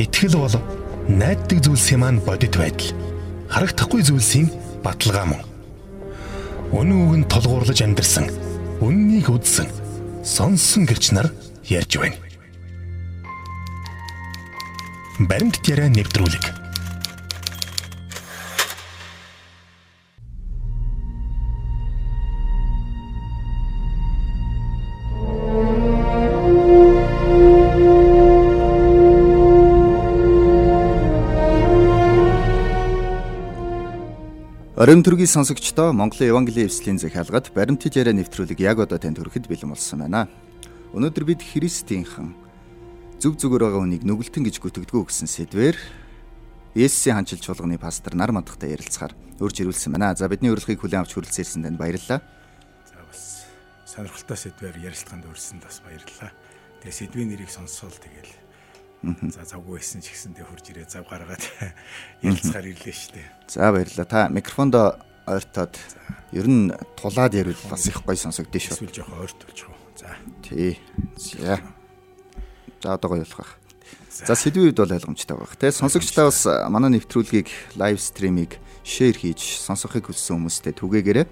Итгэл бол найддаг зүйлсийн маань бодит байдал. Харагдахгүй зүйлсийн баталгаа мөн. Үнэн үгэнд толгуурлаж амьдрсан, үннийг үдсэн, сонсон гэрч нар ярьж байна. Баримт яриа нэвтрүүлэг Орон төргийн сонсогчдоо Монголын Евангелийн эвслийн захиалгад баримтж яриа нэвтрүүлэг яг одоо танд хүрэхэд бэлэн болсон байна. Өнөөдөр бид Христийнхэн зүг зүгээр байгаа хүнийг нүгэлтэн гэж гүтгдэггүй гэсэн сэдвээр Есүсийн ханчил чуулганы пастор нар мандахтай ярилцахаар урьж ирүүлсэн байна. За бидний урилгыг хүлээн авч хүрэлцэн ирсэн танд баярлалаа. За бас сонирхолтой сэдвээр ярилцлаганд урьсан бас баярлалаа. Тэгээ сэдвийн нэрийг сонсвол тэгэл За завгүй байсан ч гэсэн тэг хурж ирээ зав гаргаад ярилцахаар ирлээ шүү дээ. За баярлалаа. Та микрофондоо ойртоод ер нь тулаад ярил бас их гоё сонсогдсон шүү. Эсвэл жоохон ойрт болж байгаа. За. Тий. За. За одоо гоё болох. За сэдвийн үед бол ойлгомжтой байх. Тэ сонсогчдаа бас манай нэвтрүүлгийг лайв стримийг шеэр хийж сонсохыг хүссэн хүмүүстээ түгээгээрэй.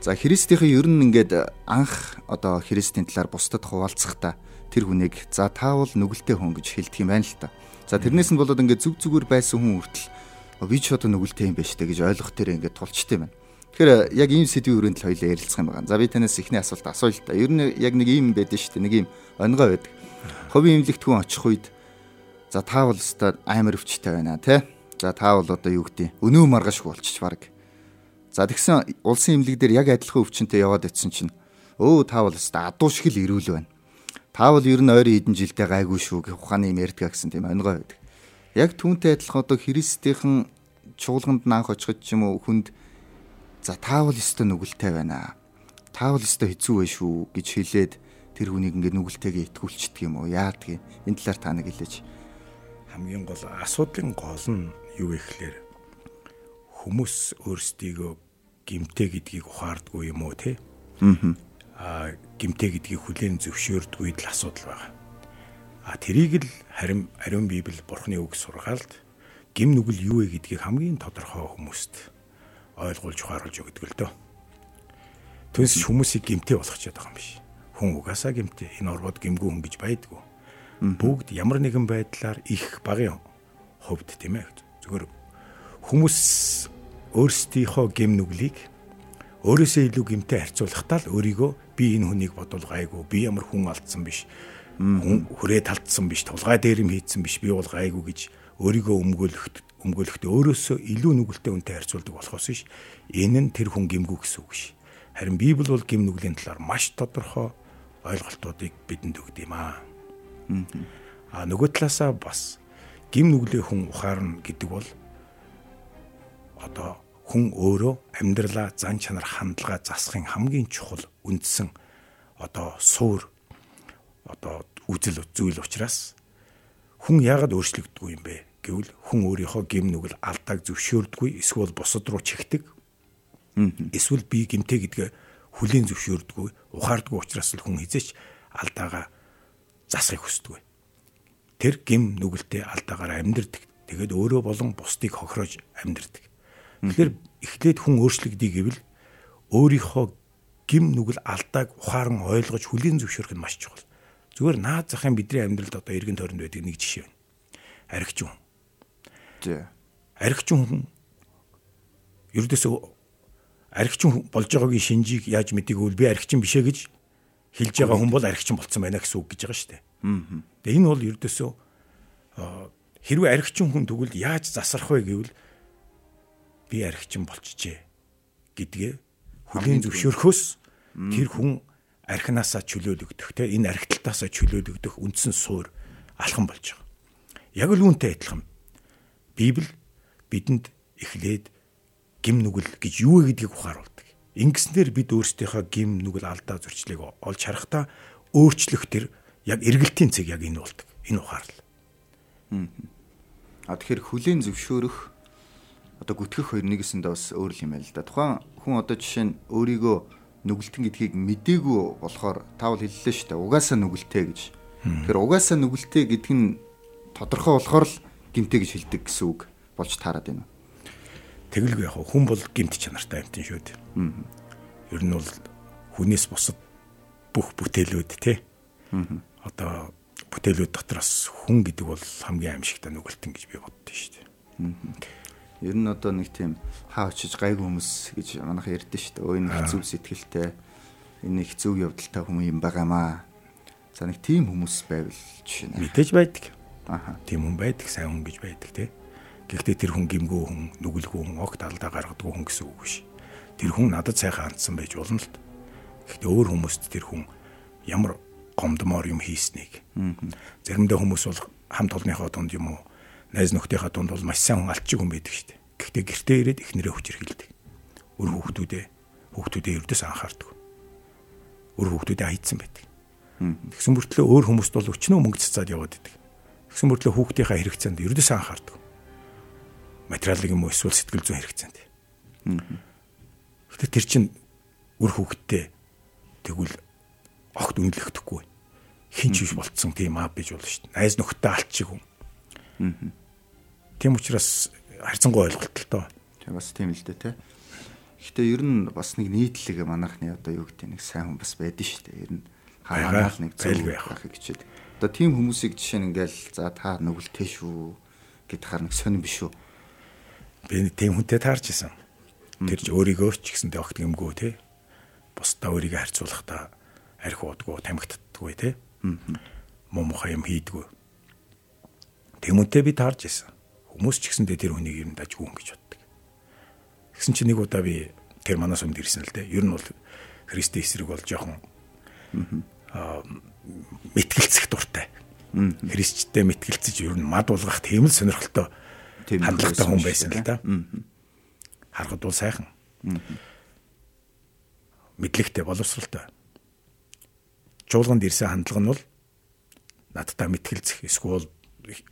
За Христийнхэн ер нь ингээд анх одоо Христийн талаар бусдад хуваалцахдаа тэр хүнийг за таавал нүгэлтэй хүн гэж хэлдэг юм байна л та. За тэрнээс нь болоод ингээд зүг зүгээр байсан хүн хүртэл би ч одоо нүгэлтэй юм байна штэ гэж ойлгох тэр ингээд тулчтай байна. Тэгэхээр яг ийм сэдвийн өрөөнд л хоёлаа ярилцах юм байна. За би танаас ихний асуулт асууя л та. Ер нь яг нэг ийм байдаг штэ нэг ийм онгой байдаг. Ховын имлэгт хүн очих үед за таавал өстой амар өвчтэй байна те. За таавал одоо юу гэдэг өнөө маргашгүй болчих баг. За тэгсэн улсын имлэг дээр яг адилхан өвчнөд яваад ицсэн чинь өө таавал өстой адуу шиг л ирүүл байна Таавал ер нь ойрын хэдэн жилдээ гайгүй шүү гэх ухааны юм ярьдаг гэсэн тийм онгой байдаг. Яг түүнтэй адилхан одоо Христийнхэн чуулганд наанх очиход ч юм уу хүнд за таавал өстө нүгэлтэй байна. Таавал өстө хэцүү вэ шүү гэж хэлээд тэр хүнийг ингээд нүгэлтэйгээ итгүүлчихдэг юм уу? Яадаг юм? Энэ талаар та нэг хэлээч. Хамгийн гол асуудлын гол нь юу вэ гэхээр хүмүүс өөрсдийгөө гимтэй гэдгийг ухаардгүй юм уу те? Аа гимтэй гэдгийг хүлээн зөвшөөрдгүй л асуудал байна. А тэрийг л харин ариун библ бурхны үг сургаалд гим нүгэл юу вэ гэдгийг хамгийн тодорхой хүмүүст ойлгуулж ухааруулж өгдөг л дөө. Түнс хүмүүсийг гимтэй болгох чадах юм биш. Хүн угаасаа гимтэй. Энэ орбод гимгүй хүн гэж байдгүй. Бүгд ямар нэгэн байдлаар их багын хувьд тийм ээ. Зүгээр хүмүүс өөрсдийнхөө гим нүглийг өөрөөсөө илүү гимтэй харьцуулахдаа л өөрийгөө би энэ хүнийг бодвол гайгүй би ямар хүн алдсан биш. Хүн хүрээ талдсан биш. Тулгай дээр юм хийцэн биш. Би бол гайгүй гэж өөрийгөө өмгөөлөхт өмгөөлөхтөө өөрөөсөө илүү нүгэлтэй үнтэй харьцуулдаг болохоос биш. Энэ нь тэр хүн гимгүү гэсэн үг биш. Харин библ бол гим нүглийн талаар маш тодорхой ойлголтуудыг бидэнд өгд юм аа а нөгөө талаасаа бас гим нүглээ хүн ухаарна гэдэг бол одоо хүн өөрөө амьдралаа зан чанар хандлага засахын хамгийн чухал үндсэн одоо суур одоо үзэл зүйл учраас хүн яагаад өөрчлөгддөг юм бэ гэвэл хүн өөрийнхөө гим нүгэл алдааг зөвшөөрдөггүй эсвэл бусад руу чихдэг эсвэл би гимтэй гэдгээ хүлийн зөвшөөрдөггүй ухаардаггүй учраас л хүн хизээч алдаагаа засахыг хүсдэг. Тэр гим нүгэлтэй алдаагаар амьдрдаг. Тэгээд өөрөө болон бусдыг хохироож амьдрдаг. Тэгэхээр эхлээд хүн өөрчлөгдөе гэвэл өөрийнхөө гим нүгэл алдааг ухаан ойлгож хүлийн зөвшөөрөх нь маш чухал. Зүгээр наад захын бидний амьдралд одоо эргэн тойронд байдаг нэг жишээ байна. Архичин хүн. Тий. Архичин хүн ердөөсөө архичин болж байгаагийн шинжийг яаж мэдээгүй би архичин бишээ гэж хэлж байгаа хүн бол архичин болцсон байна гэсэн үг гэж байгаа шүү дээ. Аа. Тэгээ энэ бол ердөөсөө хэрвээ архичин хүн тэгвэл яаж засарх вэ гэвэл би архичин болчихжээ гэдгээ хүлийн зөвшөөрөхөөс тэр хүн архинаасаа чөлөөлөгдөх те энэ архиталтаасаа чөлөөлөгдөх үндсэн суур алхам болж байгаа. Яг л үүнтэй адилхан. Библи бидэнд эхлээд гим нүгэл гэж юу вэ гэдгийг ухааруулдаг. Ингэснээр бид өөрсдийнхөө гим нүгэл алдаа зөрчлийг олж харахтаа өөрчлөх тэр яг эргэлтийн цэг яг энэ болдог. Энэ ухаарлал. А тэгэхээр хүлийн зөвшөөрөх одоо гүтгэх хоёр нэгэсэндээ бас өөр юм байл л да. Тухайн хүн одоо жишээ нь өөрийгөө нүгэлтэн гэдгийг мдээгүй болохоор таавал хэллээ шүү дээ. Угаасаа нүгэлтэй гэж. Тэгэхээр угаасаа нүгэлтэй гэдг нь тодорхой болохоор л гимтэй гэж хэлдэг гэсэн үг болж таарад байна. Тэгэлгүй яг хүн бол гимт чанартай амтэн шүү дээ. Ер нь бол хүнээс бусад бүх бүтээлүүд тий. Одоо бүтээлүүд дотроос хүн гэдэг бол хамгийн аимшигтай нүгэлтэн гэж би боддоо шүү дээ. Ер нь одоо нэг тийм хаа очиж гайгүй хүмүүс гэж манайха ярьдэн шүү дээ. Өө энэ хэцүү сэтгэлтэй энэ хэцүү явдалтай хүмүүс юм байгаамаа. За нэг тийм хүмүүс байвал жишээ нь мэдээж байдаг. Аа. Тийм хүн байдаг, сайн хүн гэж байдаг тий. Гэхдээ тэр хүн гимгүү хүн, нүгэлгүй хүн, огт алдаа гаргадаг хүн гэсэн үг биш. Тэр хүн надад сайхан хандсан байж болно л. Гэхдээ өөр хүмүүст тэр хүн ямар гомдмоор юм хийснийг. Заримдаа хүмүүс бол хамт олонныхоо дунд юм уу, найз нөхдийнхөө дунд бол маш сайн хүн алчиг хүн байдаг шүү дээ. Гэхдээ гэртээ ирээд эхнэрээ хүчрхийлдэг. Өр хүүхдүүдээ хүүхдүүдээ ердөөс анхаардаг. Өр хүүхдүүдээ хайцсан байдаг. Тэгсэн мөртлөө өөр хүмүүст бол өчнөө мөнгө цацаад яваад идэг. Тэгсэн мөртлөө хүүхдийнхаа хэрэгцээнд ердөөс анхаардаг. Материалын юм уу эсвэл сэтгэл зүйн хэрэгцээнд. Гэтэ тэр чинь үр хүүхдтэй тэгвэл огт үнэлэгдэхгүй. Хин ч биш болцсон тийм аа биж болно шүү дээ. Найз нөхдөд алчиг хүн. Тийм учраас харьцангуй ойлголттой. Тэг бас тийм л дээ те. Гэхдээ ер нь бас нэг нийтлэг манайхны одоо юу гэдэг нэг сайн хүн бас байдэн шүү дээ. Ер нь хараал нэг зөв байх хичээд. Одоо тийм хүмүүсийг жишээ нь ингээл за та нүгэлтэй шүү гэд хар нэг сонирн биш үү? Би тийм хүнтэй таарч исэн. Тэр ч өөрийгөө ч гэсэнтэй огт гэмгүй те. Бусдаа өөрийгөө харьцуулахдаа арх уудгүй, тамхитдаггүй те. Муу мухай юм хийдгүү. Тэмүүнтэй би таарч исэн. Хүмүүс ч гэсэндээ тэр хүнийг юм дажгүй юм гэж боддог. Тэгсэн чинь нэг удаа би тэр манаас өмнө ирсэн л дээ. Ер нь бол Христийн эсрэг бол жоохон мэтгэлцэх дуртай. Христчтэй мэтгэлцэж ер нь мад булгах тийм л сонирхолтой хандлагатай хүн байсан л да. Харахад бол сайхан. Мэдлэгтэй боловсралтай. Жуулганд ирсэн хандлага нь бол надтай мэтгэлцэх эсвэл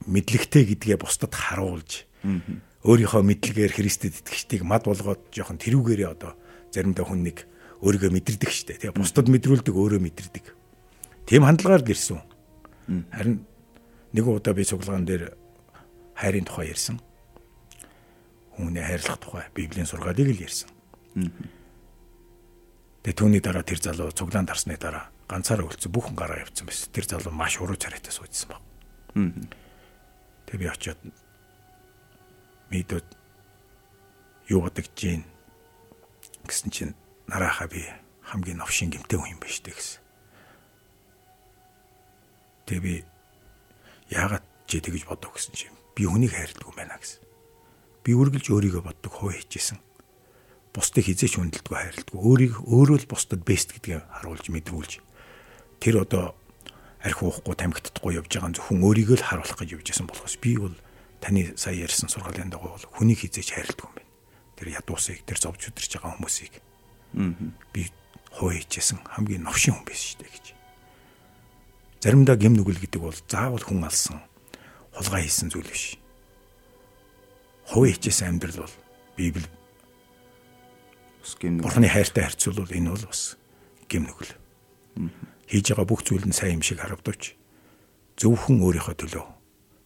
мэдлэгтэй гэдгээ бусдад харуулж өөрийнхөө мэдлэгээр Христэд итгэжтийг мад болгоод жоохон тэрүүгээрээ одоо заримдаа хүн нэг өөрийгөө мэдэрдэг штэ. Тэгээ бусдад мэдрүүлдэг өөрөө мэдэрдэг. Тийм хандлагаар гэрсэн. Харин нэг удаа би цуглаган дээр хайрын тухай ярьсан хүмүүний хайрлах тухай Библийн сургаалыг л ярьсан. Тэгээ түүний дараа тэр залуу цуглаан дарсны дараа ганцаараа үлдсэн бүхэн гараа явцсан байсан. Тэр залуу маш уруу царайтай суудсан баг. Тэгээ би очиод мэдүүд юу бодож гин гэсэн чинь нарааха би хамгийн новшин гимтэй хүн юм байна штэ гэсэн. Тэгээ би яагаад ч тэгэж бодов гэсэн чинь би хүнийг хайрладаг юм байна гэсэн би үргэлж өөрийгөө боддог хоо хийжсэн. Бусдыг хизээч хүндэлдэггүй хайрладаг. Өөрийг өөрөө л бусдад бест гэдгийг харуулж мэдрүүлж тэр одоо арх уухгүй тамхитдаггүй явж байгаа зөвхөн өөрийгөө л харуулах гэж явж байсан болохоос би бол таны сая ярьсан сургаалын дагуу бол хүнийг хизээч хайрладаг юм байна. Тэр ядуусыг тэр зовж өдөрч байгаа хүмүүсийг би хоо хийжсэн хамгийн новшин хүн байсан шүү дээ гэж. Заримдаа гэм нүгэл гэдэг бол заавал хүн алсан хулгай хийсэн зүйл биш хувийн хичээсэн амьдрал бол Библи Бурхны хайртай харьцуулбал энэ бол бас гим нүгэл. Хийж байгаа бүх зүйл нь сайн юм шиг харагдавч зөвхөн өөрийнхөө төлөө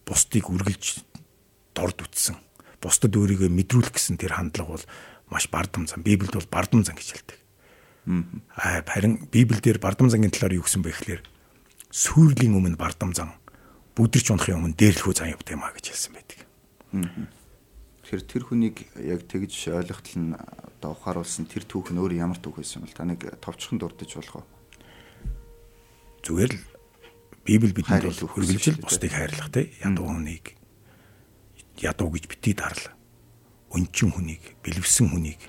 бусдыг үргэлж дорд үтсэн. Бусдад өөрийгөө мэдрүүлэх гэсэн тэр хандлага бол маш бардам зан. Библиэд бол бардам зан гэж хэлдэг. Аа харин Библиэлд бардам зангийн талаар юу гэсэн бэ гэхээр сүрлийн өмнө бардам зан, бүдэрч унахын өмнө дээрлэхүү зан явдаг юм а гэж хэлсэн байдаг. Тэгэхээр тэр хүнийг яг тэгж ойлгохтол нь одоо ухааруулсан тэр түүх нь өөр ямар түүх байсан бол та нэг товчхон дурдж болох уу? Зүгээр л Библи бидэнд бол хөргөлжил бусдыг хайрлах те ядуу хүнийг ядуу гэж битгий дарлаа. Өнчин хүнийг, бэлэвсэн хүнийг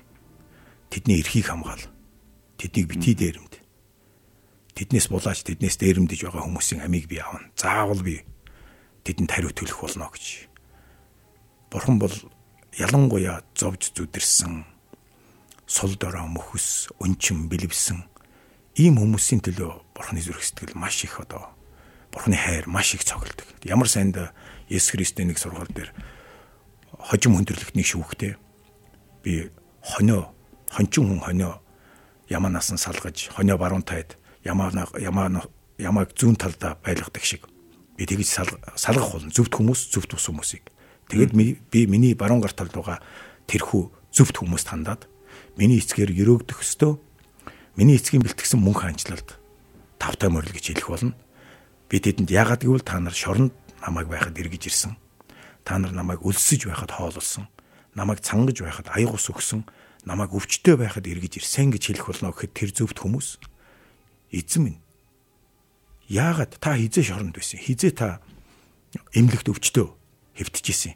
тэдний эрхийг хамгаал. Тэднийг битгий дээрэмд. Тэднээс булаач тэднээс дээрэмдэж байгаа хүмүүсийн амийг би аавна. Заавал би тэдэнд хариу төлөх болно гэж. Бурхан бол ялангуяа зовж зүдэрсэн сул дорой мөхөс өнчин бэлэвсэн ийм хүмүүсийн төлөө бурхны зүрх сэтгэл маш их одоо бурхны хайр маш их цогцолдог. Ямар сайнд Есүс Христийн нэг сургаал дээр хожим хүндрэлт нэг шүүхтэй би хонио хончин хүн хонио яманаас нь салгаж хонио баруун тайд ямаа ямаа ямааг зүүн талдаа байлгадаг шиг Би тэгж салгах болно. Зөвхт хүмүүс, зөвхт ус хүмүүсийг. Тэгээд би миний баруун гар талд байгаа тэрхүү зөвхт хүмүүст хандаад миний эцгээр өрөөгдөх өстөө миний эцгийн бэлтгэсэн мөнх ханчлалд тавтай морил гэж хэлэх болно. Би тэдэнд яагаад гэвэл та нар шоронд намайг байхад эргэж ирсэн. Та нар намайг өлсөж байхад хоололсон. Намайг цангаж байхад аяг ус өгсөн. Намайг өвчтөй байхад эргэж ирсэн гэж хэлэх болно гэхэд тэр зөвхт хүмүүс эзэн минь яагаад та хизээ шоронд байсан? Хизээ та эмнэлэгт өвчтөө хэвтчихсэн.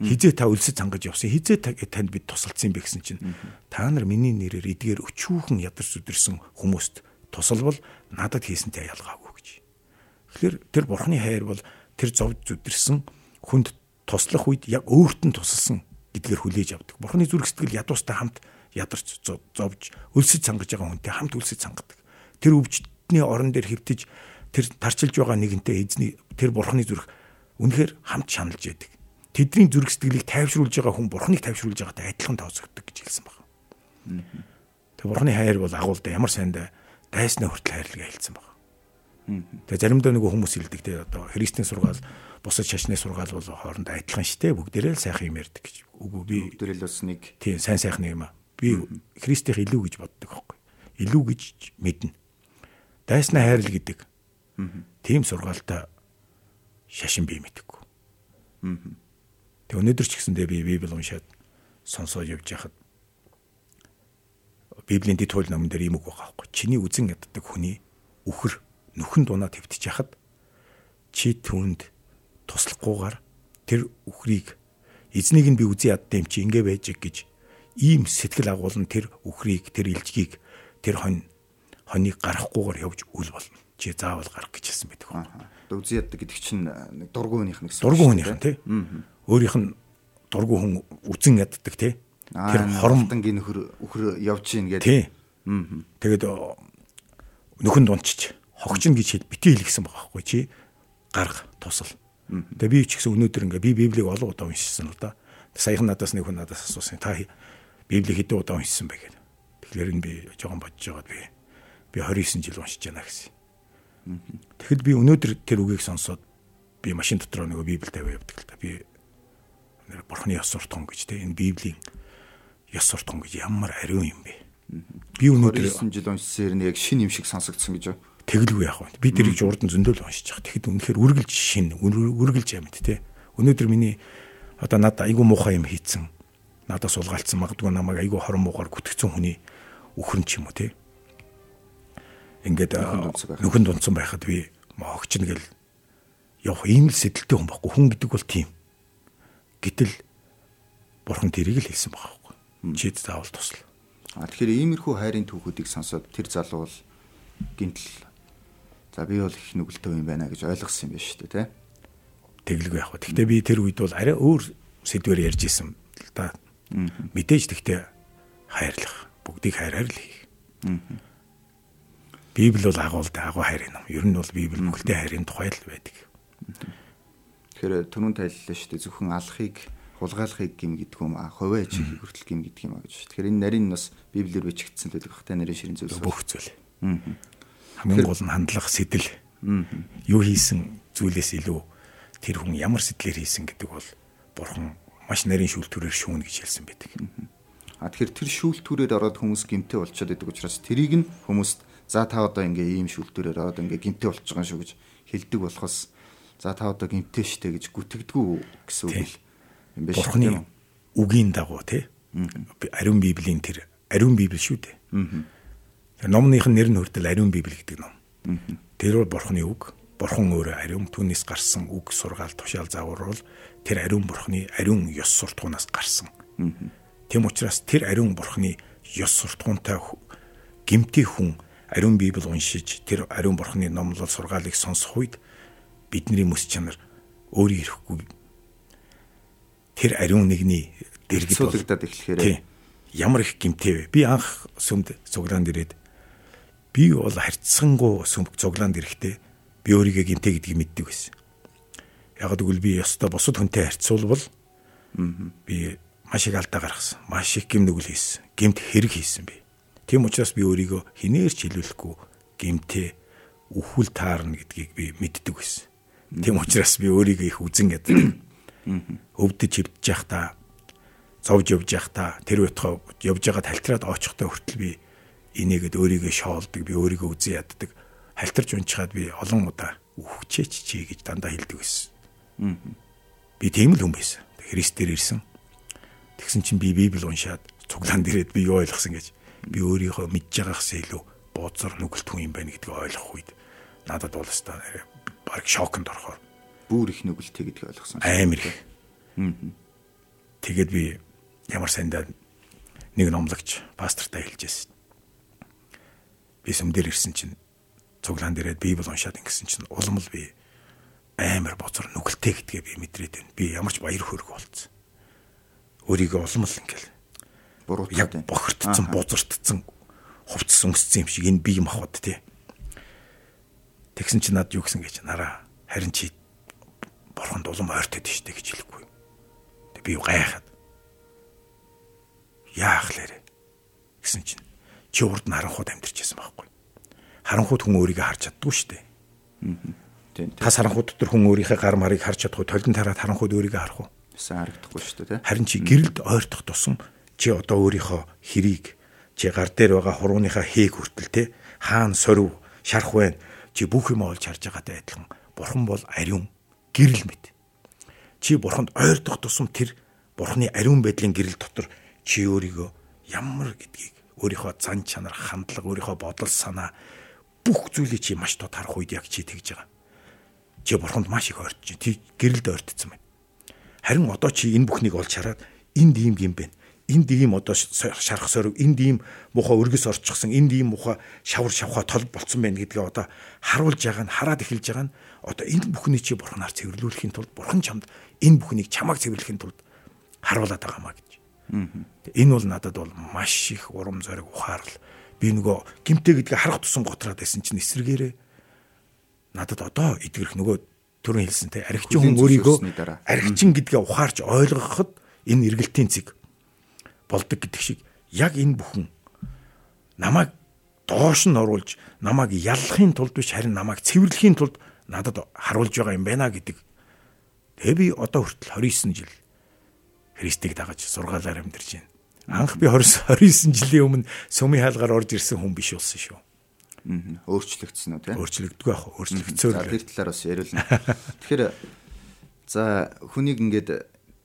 Хизээ та өлсөж цангаж явсан. Хизээ танд бид тусалцсан бэ гэсэн чинь та нар миний нэрээр эдгээр өчүүхэн ядарч үдэрсэн хүмүүст тусалбал надад хийсэнтэй ялгаагүй гэж. Тэгэхээр тэр бурхны хайр бол тэр зовж зүдэрсэн хүнд туслах үед яг өөрт нь тусалсан гэдгээр хүлээж авдаг. Бурхны зүрх сэтгэл ядуустай хамт ядарч зовж өлсөж цангаж байгаа хүнтэй хамт өлсөж цангадаг. Тэр өвчтний орон дээр хэвтэж тэр тарчилж байгаа нэгэнтэй эзний тэр бурхны зүрх үнэхээр хамт шаналж яадаг. Тэдний зүрх сэтгэлийг тайвшруулж байгаа хүн бурхныг тайвшруулж байгаатай адилхан тооцогддог гэж хэлсэн байна. Тэр бурхны хайр бол агуулда ямар сайндаа дайснаа хүртэл хайрлага хэлсэн байна. Тэгээ заримдаа нөгөө хүмүүс хэлдэг те одоо христийн сургаал бусад шашны сургаал бол хоорондоо адилхан штэ бүгдээрээ л сайхан юм ярьдаг гэж. Үгүй би бүгдээрээ л бас нэг тийм сайн сайхан юм аа. Би христийнх илүү гэж боддог аахгүй. Илүү гэж мэднэ. Дайснаа хайрл гэдэг Тийм сургаалтай шашин би мэдэггүй. Тэг өнөөдөр ч гэсэндээ би Библи уншаад сонсоод явж байхад Библийн дэд хууль номон дээр юм үг байгаа байхгүй. Чиний үзен яддаг хүний үхэр нүхэн дунаа твтж яхад чи түүнд туслахгүйгээр тэр үхрийг эзнийг нь би үзий яддаг юм чи ингэ байж гэж ийм сэтгэл агуулan тэр үхрийг тэр илжгийг тэр хон хоныг гарахгүйгээр явж үл болно чи заавал гарах гэж хэлсэн байдаг. Үзий яддаг гэдэг чинь нэг дургуй хүнийх нь гэсэн. Дургуй хүнийх нь тий. Өөрийнх нь дургуй хүн үзэн яддаг тий. Тэр хоромтонгийн нөхөр өхөр явж гин гэдэг. Тий. Тэгээд нөхөн дунчиж хогчин гэж хэл бити хэлгсэн байгаа байхгүй чи гарга тусал. Тэгээ би ч гэсэн өнөөдөр ингээ би библийг олон удаа уншсан л да. Саяхан надаас нэг хүн надаас асуусан. Та библийг хэдэн удаа уншсан бэ гэдэг. Тэгэхээр энэ би жоохон бодож байгаад би би 29 жил уншиж байна гэсэн. Тэгэхэд би өнөөдөр тэр үгийг сонсоод би машин дотроо нөгөө Библийг тавиа явдаг л та. Би бурхны ёс суртахуун гэж те энэ Библийн ёс суртахуун гэж ямар ариун юм бэ? Би өнөөдөр 9 жил уншсаар нь яг шин юм шиг сонсогдсон гэж. Тэгэлгүй яах вэ? Би тэрийг урд нь зөндөл уншиж байгаа. Тэгэхэд үнэхээр үргэлж шин, үргэлж юм те. Өнөөдөр миний одоо надад айгүй муухай юм хийцэн. Надад сулгаалцсан магадгүй намайг айгүй хорон муугаар гүтгцэн хүний үхрэн ч юм уу те ингээд нүхэн дунцсан байхад би могчно гэл явах ийм л сэтэлтэй хүн байхгүй хүн гэдэг бол тийм гэтэл бурхан тэрийг л хэлсэн байхгүй чид заавал тусал а тэгэхээр иймэрхүү хайрын түүхүүдийг сонсоод тэр залуу бол гинтл за би бол их нүгэлтэй юм байна гэж ойлгосон юм байна шүү дээ тий Тэглгүй яг. Гэхдээ би тэр үед бол арай өөр сэдвээр ярьж исэн л да. Мэдээж тэгтээ хайрлах. Бүгдийг хайраар л хийх. Библи бол агуулдаг агуу хайрын ном. Ер нь бол Библи бүхэлдээ хайрын тухай л байдаг. Тэгэхээр түрүүн тайллаа шүү дээ зөвхөн алхахыг хулгайлахыг гим гэдэг юм а ховоо ичийг хүртэл гим гэдэг юм а гэж. Тэгэхээр энэ нарийн нас Библиэр бичигдсэн л байдаг. Хтай нарийн ширин зүйлс бүх зүйл. Хамгийн гол нь хандлах сэтэл. Юу хийсэн зүйлээс илүү тэр хүн ямар сэтлэр хийсэн гэдэг бол бурхан маш нарийн шүүлтүүрээр шүүнэ гэж хэлсэн байдаг. А тэгэхээр тэр шүүлтүүрээр ороод хүмүүс гимтэй болчиход байдаг учраас тэрийг нь хүмүүст за та одоо ингээ ийм шүлтүүрээр одоо ингээ гимтэй болчих байгаа шүү гэж хэлдэг болохоос за та одоо гимтэй штэ гэж гүтгдэггүй гэсэн үг юм шүү дээ. үгийн дагуу тий. Ариун библийн тэр ариун библи шүү дээ. Тэр номных нь нэр нь хүртэл ариун библи гэдэг ном. Тэр бол бурхны үг. Бурхан өөрөө ариун түүнээс гарсан үг сургаал тушаал заавар бол тэр ариун бурхны ариун ёс суртахуунаас гарсан. Тэм учраас тэр ариун бурхны ёс суртахуунтай гимти хүн ариун библ уншиж тэр ариун бурхны номлол сургаалыг сонсох үед бидний мэс чанар өөрийн ирэхгүй тэр ариун нэгний дэргэд суулгадаад эхлэхээр ямар их гимтэй вэ? Би анх сүмд цуглаанд ирээд би бол харьцсангуу сүмд цуглаанд ирэхдээ би өөрийгөө гимтэй гэдгийг мэддэг байсан. Яг гэвэл би ёстой бусад хүнтэй харьцуулбал би маш их алдаа гаргасан. Маш их гим нүгэл хийсэн. Гимт хэрэг хийсэн би. Тийм учраас би өөрийгөө хинээр ч хэлүүлэхгүй гимтээ өвхүл таарна гэдгийг би мэддэг байсан. Тийм учраас би өөрийгөө их үзэн гэдэг. Өвдөж хөвдөж явахдаа зовж явж явахдаа тэр байтугай явж байгаа тальтраад очихтой хүртэл би инээгээд өөрийгөө шоолдог, би өөрийгөө үзэн яддаг. Халтарч унчаад би олон удаа үхчээч чи гэж дандаа хэлдэг байсан. Би тийм л хүн байсан. Христээр ирсэн. Тэгсэн чинь би Библи уншаад цуглаан дээрээд би юу ойлгосон гэж би өөрийнхөө мэдж байгаагаас илүү бууцар нүгэлтгүй юм байна гэдгийг ойлгох үед надад бол өстой баг шоконд орохоор бүр их нүгэлтэй гэдгийг ойлгосон. Амар их. Тэгээд би ямар сандаа нэг номлогч пастортай хэлжсэн. Би сүмдэр ирсэн чинь цуглаан дээрээ библ уншаад ингэсэн чинь улам л би амар боцор нүгэлтэй гэдгээ би мэдрээд байна. Би ямар ч баяр хөөрг болцсон. Өөрийгөө улам л ингээл буруутаад яг бохирдсон, бузартсан, хувцас өнгөссөн юм шиг энэ бие махбод тий. Тэгсэн чи над юу гэсэн гэж нараа харин чи бурханд улам ойртоод штэ гэж хэлэхгүй. Тэг би юу гайхаад. Яах лээрэ гэсэн чинь чи урд нь харанхууд амьдэрчээсэн байхгүй. Харанхууд хүн өөрийгөө харж чаддгүй штэ. Тийм. Тас харанхууд дотор хүн өөрийнхөө гар марыг харж чадахгүй толдон тараад харанхууд өөрийгөө харах уу? Сайн харагдахгүй шүү дээ. Харин чи гэрэлд ойртох тусам чи одоо өөрийнхөө хэрийг чи гар дээр байгаа хурууныхаа хээг хүртэл те хаана сорив шарах вэ чи бүх юм олж харж байгаатай адилхан бурхан бол ариун гэрэл мэт. Чи бурханд ойртох тусам тэр бурханы ариун байдлын гэрэл дотор чи өөрийгөө ямар гэдгийг өөрийнхөө зан чанар хандлага өөрийнхөө бодол санаа бүх зүйлийг чи маш тод харах үед яг чи тэгж байгаа. Чи бурханд маш их ойртож чи гэрэлд ойртсон байна. Харин одоо чи энэ бүхнийг олж хараад энд ийм юм байна. Энд ийм одоо шарах сорив энд ийм муха өргөс орчихсон энд ийм муха шавар шавха тол болцсон байна гэдгээ одоо харуулж байгаа нь хараад эхэлж байгаа нь одоо энэ бүхний чи бурханаар цэвэрлүүлэхийн тулд бурхан чамд энэ бүхнийг чамааг цэвэрлэхийн тулд харуулад байгаа маа гэж. Энэ бол надад бол маш их урам зориг ухаарл. Би нөгөө гимтэй гэдгийг харах тусам готраад байсан чинь эсрэгээрээ надад одоо идгэрх нөгөө түрүүн хэлсэн те архичин хүн өөрийгөө архичин гэдгээ ухаарч ойлгоход энэ эргэлтийн цэг болдог гэдэг шиг яг энэ бүхэн намайг доош нь оруулж намайг яллахын тулд биш харин намайг цэвэрлэхийн тулд надад харуулж байгаа юм байна гэдэг. Тэгээ би одоо хүртэл 29 жил Христийг дагаж сургаалаар амьдарч байна. Анх би 20 29 жилийн өмнө сүмийн хаалгаар орж ирсэн хүн биш болсон шүү. Аа. Өөрчлөгдсөн үү те? Өөрчлөгддөггүй яах вэ? Өөрчлөгдсөөр. За тэр талаар бас яриулна. Тэгэхээр за хүнийг ингээд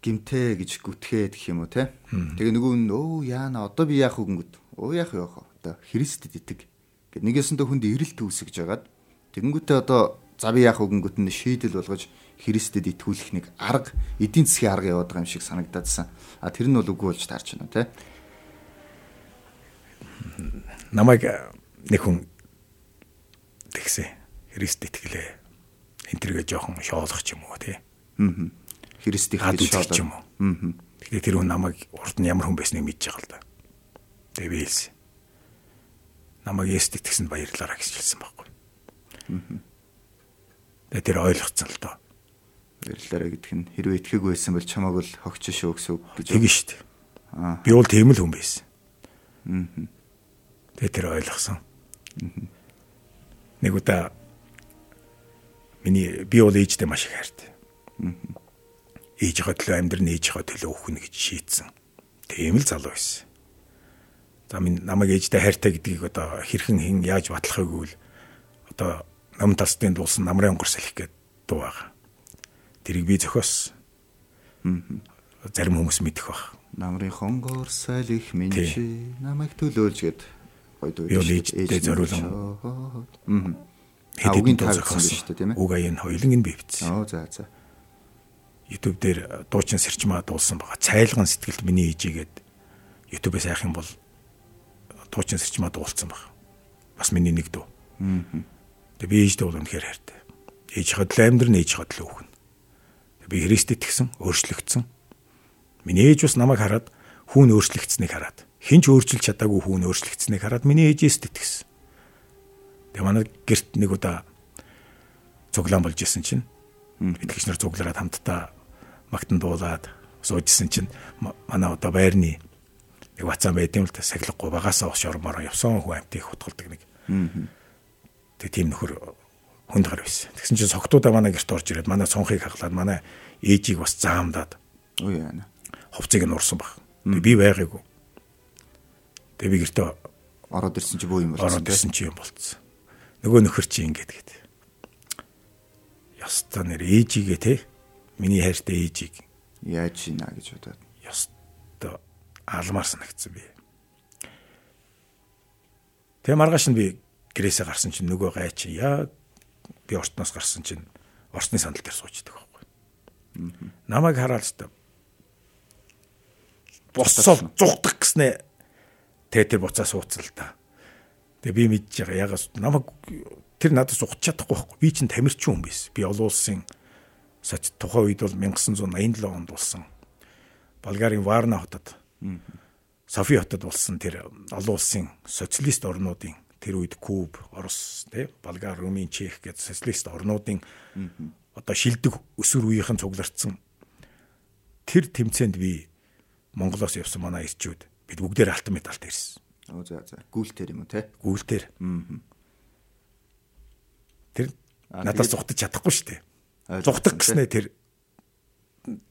гимтэй гэж гүтгээд гэх юм уу те. Тэгээ нөгөө нь өө яана одоо би яах үгэнгүүд өө яах вэ одоо Христэд итэг гэд нэгээсэндээ хүнд эрэлт үүсгэж жагаад тэгэнгүүтээ одоо за би яах үгэнгүүд нь шийдэл болгож Христэд итгүүлэх нэг арга эдийн засгийн арга яваад байгаа юм шиг санагдаадсан. А тэр нь бол үгүй болж таарч байна те. Намайг нэг хүн тэгсэн. Христ итгэлээ. Энтергээ жоохон шоолох ч юм уу те. Аа Христийг хад үзэх юм уу. Аа. Тэгэхээр тэр хүн намайг урд нь ямар хүн байсныг мэдж байгаа л да. Тэгээ би хэлсэн. Намайг Есүст итгэсэнд баярлалаа гэж хэлсэн байхгүй. Тэр ойлгоцсон л доо. Баярлалаа гэдг нь хэрвээ итгээг байсан бол чамааг л хогч шүү гэсэн үг гэж. Тэгэн шүү дээ. Аа. Би бол тийм л хүн байсан. Аа. Тэгээ тэр ойлгосон. Аа. Нэг удаа миний би бол ээжтэй маш их хайртай. Аа ээжийнхээ төлөө амьдрын ээжийнхээ төлөө өгнө гэж шийдсэн. Тийм л залуу байсан. За минь намайг ээжтэй хайртай гэдгийг одоо хэрхэн хэн яаж батлахыг үл одоо нам тасдын дуусан намрын онгор салхи гэдэг дуу байгаа. Тэрийг би зохиос. Зарим хүмүүс мэдэх баг. Намрын хонгор салхи минь чи намайг төлөөлж гэд гоё дуу. Би ээжтэй зориулсан. Аа. Хэдийн таарсан биш үү тийм ээ? Уг аян хоёлын нь би бичсэн. Оо за за. YouTube дээр дуучин сэрчмаа дуулсан байгаа. Цайлган сэтгэлд миний ээжигээд YouTube-ээс хайх юм бол дуучин сэрчмаа дуулсан баг. Бас миний нэг дуу. Тэгээ би ээжтэй бол үнэхээр хайртай. Ээж хотлоо амьдрын ээж хотлоо өгнө. Би Христэд тэгсэн, өөрчлөгдсөн. Миний ээж бас намайг хараад хүүн өөрчлөгдсөнийг хараад хинч өөрчилж чадаагүй хүүн өөрчлөгдсөнийг хараад миний ээжээс тэтгэсэн. Тэгээ манай герт нэг удаа цуглаан болж исэн чинь итгэгч нар цуглараад хамтдаа магтан дуулаад суужсэн чинь манай одоо байрны нэг вацаан байд юм л та сахилахгүй багасаа ус шормороо явсан хүн амтыг хутгалдаг нэг. Тэгээ тийм нөхөр хүнд гар байсан. Тэгсэн чинь согтуудаа манай гэрт орж ирээд манай цонхыг хаглаад манай ээжийг бас заамдаад. Ой яана. Хувцыг нь урсан баг. Би байгаагүй. Тэгээ би гэртээ ороод ирсэн чи бүү юм болсон. Ороод ирсэн чи юм болцсон. Нөгөө нөхөр чи ингэж гээд. Ястаа нэр ээжигээ те. Миний хайртай ээжийг яаж ийна гэж бодоод. Ястаа алмаар санагдсан би. Тэгээ маргааш нь би гэрээсээ гарсан чинь нөгөө гай чи яа би ортноос гарсан чинь орсны сандал дээр суучдаг байхгүй. Намайг хараад та боссоо зугдах гэснээ тэгээ тэр буцаа суудсан л та. Тэгээ би мэдж байгаа ягаас намайг тэр надад сугч чадахгүй байхгүй. Би чинь тамирчин хүн байсан. Би олон улсын сач тухайн үед бол 1987 онд болсон. Болгарын Варна хотод Софи хотод болсон тэр олон улсын социалист орнуудын тэр үед Куб, Орос, тэ Болгар, Румын, Чех гэж социалист орнуудын одоо шилдэг өсвөр үеийнхэн цуглардсан тэр тэмцээнд би Монголоос явсан манай ирчүүд бид бүгдээр алтан медальтай ирсэн. Оо за за. Гүйлтэр юм уу те? Гүйлтэр. Тэр надаас зугтаж чадахгүй шүү дээ. Зугтах гэснээр тэр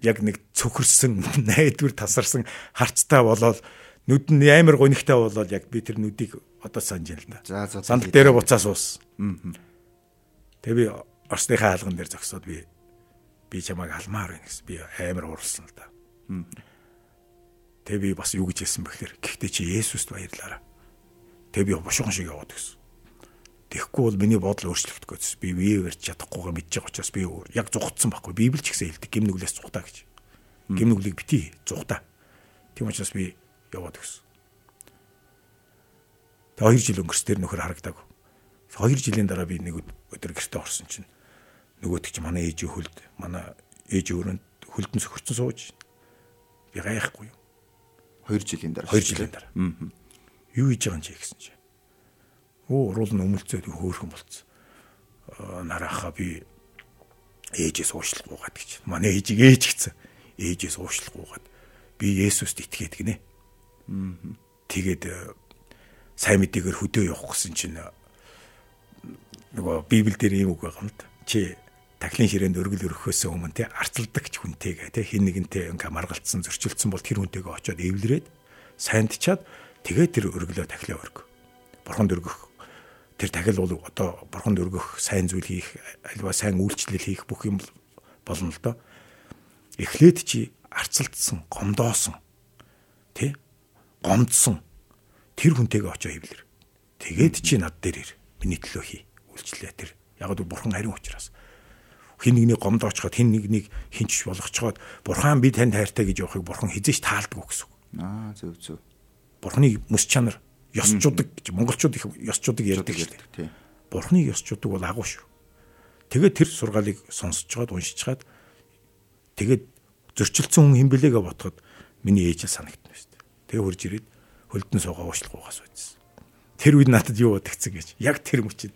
яг нэг цөхөрсөн найдвар тасарсан харцтай болоод нүд нь амар гонигтай болоод яг би тэр нүдийг одоо санаж байна л да. За за. Санд дээрээ буцаа суус. Тэгээ би Орсныхаа хаалган дээр зогсоод би би чамайг алмаар байна гэсэн. Би амар уурсан л да. Тэгээ би бас юу гэж хэлсэн бэхээр гэхдээ чи Есүст баярлаарай. Тэгээ би бушуухан шиг яваад гэсэн. Тэгэхгүй бол миний бодол өөрчлөгдөх гэсэн. Би бие барьж чадахгүйгээ мэдж байгаа учраас би яг зугтсан байхгүй. Библи ч гэсэн хэлдэг гим нүглээс зугтаа гэж. Гим нүглийг бити зугтаа. Тийм учраас би яваад гэсэн. Тэгээ 2 жил өнгөрс тэр нөхөр харагдаагүй. 2 жилийн дараа би нэг өдөр гэртээ орсон чинь нөгөөдөг чи манай ээжийн хөлд манай ээж өрөөнд хөлдөн сөхөрцөн сууж би гайхгүй юу 2 жилийн дараа. 2 жилийн дараа. Аа. Юу хийж байгаа юм чи гэсэн чи. Оо, уруул нь өмөлцөөд хөөхөн болцсон. Нарааха би ээжээс уушлах гуугаад гэж. Манай ээжийг ээж гэсэн. Ээжээс уушлах гуугаад би Есүст итгээд гинэ. Аа. Тэгээд сайн мэдээгээр хөдөө явах гэсэн чинь э, нөгөө Библиэл дээр ийм үг байгаа юм да. Чи тахлын ширээнд өргөл өрөхөөс өмнө те арцалдаг ч хүнтэйгээ те хин нэгэнтэй ингээ маргалцсан зөрчилдсөн бол тэр хүнтэйгээ очиод эвлэрээд сайндчаад тэгээ тэр өргөлөө тахлаа өрг. Бурханд өргөх тэр тахил бол одоо бурханд өргөх сайн зүйл хийх альва сайн үйлчлэл хийх бүх юм болно л доо. Эхлээд чи арцалдсан, гомдоосон тий гомдсон тэр хүнтэйгээ очиод эвлэр. Тэгээд чи над дээр ир. Миний төлөө хий. Үйлчлээ тэр. Яг л бурхан хариу учраас хин нэгний гомдоочход хин нэгнийг хинч болгочход бурхан би танд хайртай гэж явахыг бурхан хизээч таалдаг гэсэн. Аа зөв зөв. Бурханы мэс чанар ёсчуудаг гэж монголчууд их ёсчуудаг ярьдаг шүү дээ. Бурханы ёсчуудаг бол агуу шүү. Тэгээд тэр сургаалыг сонсож чад уншиж чад тэгээд зөрчилдсөн хүн хэм бэлээгээ ботход миний ээж санагдана шүү дээ. Тэгээ хурж ирээд хөлдөн суугаа уушлахгүйгаас үйдсэн. Тэр үед надад юу бодогцсон гэж. Яг тэр мөчид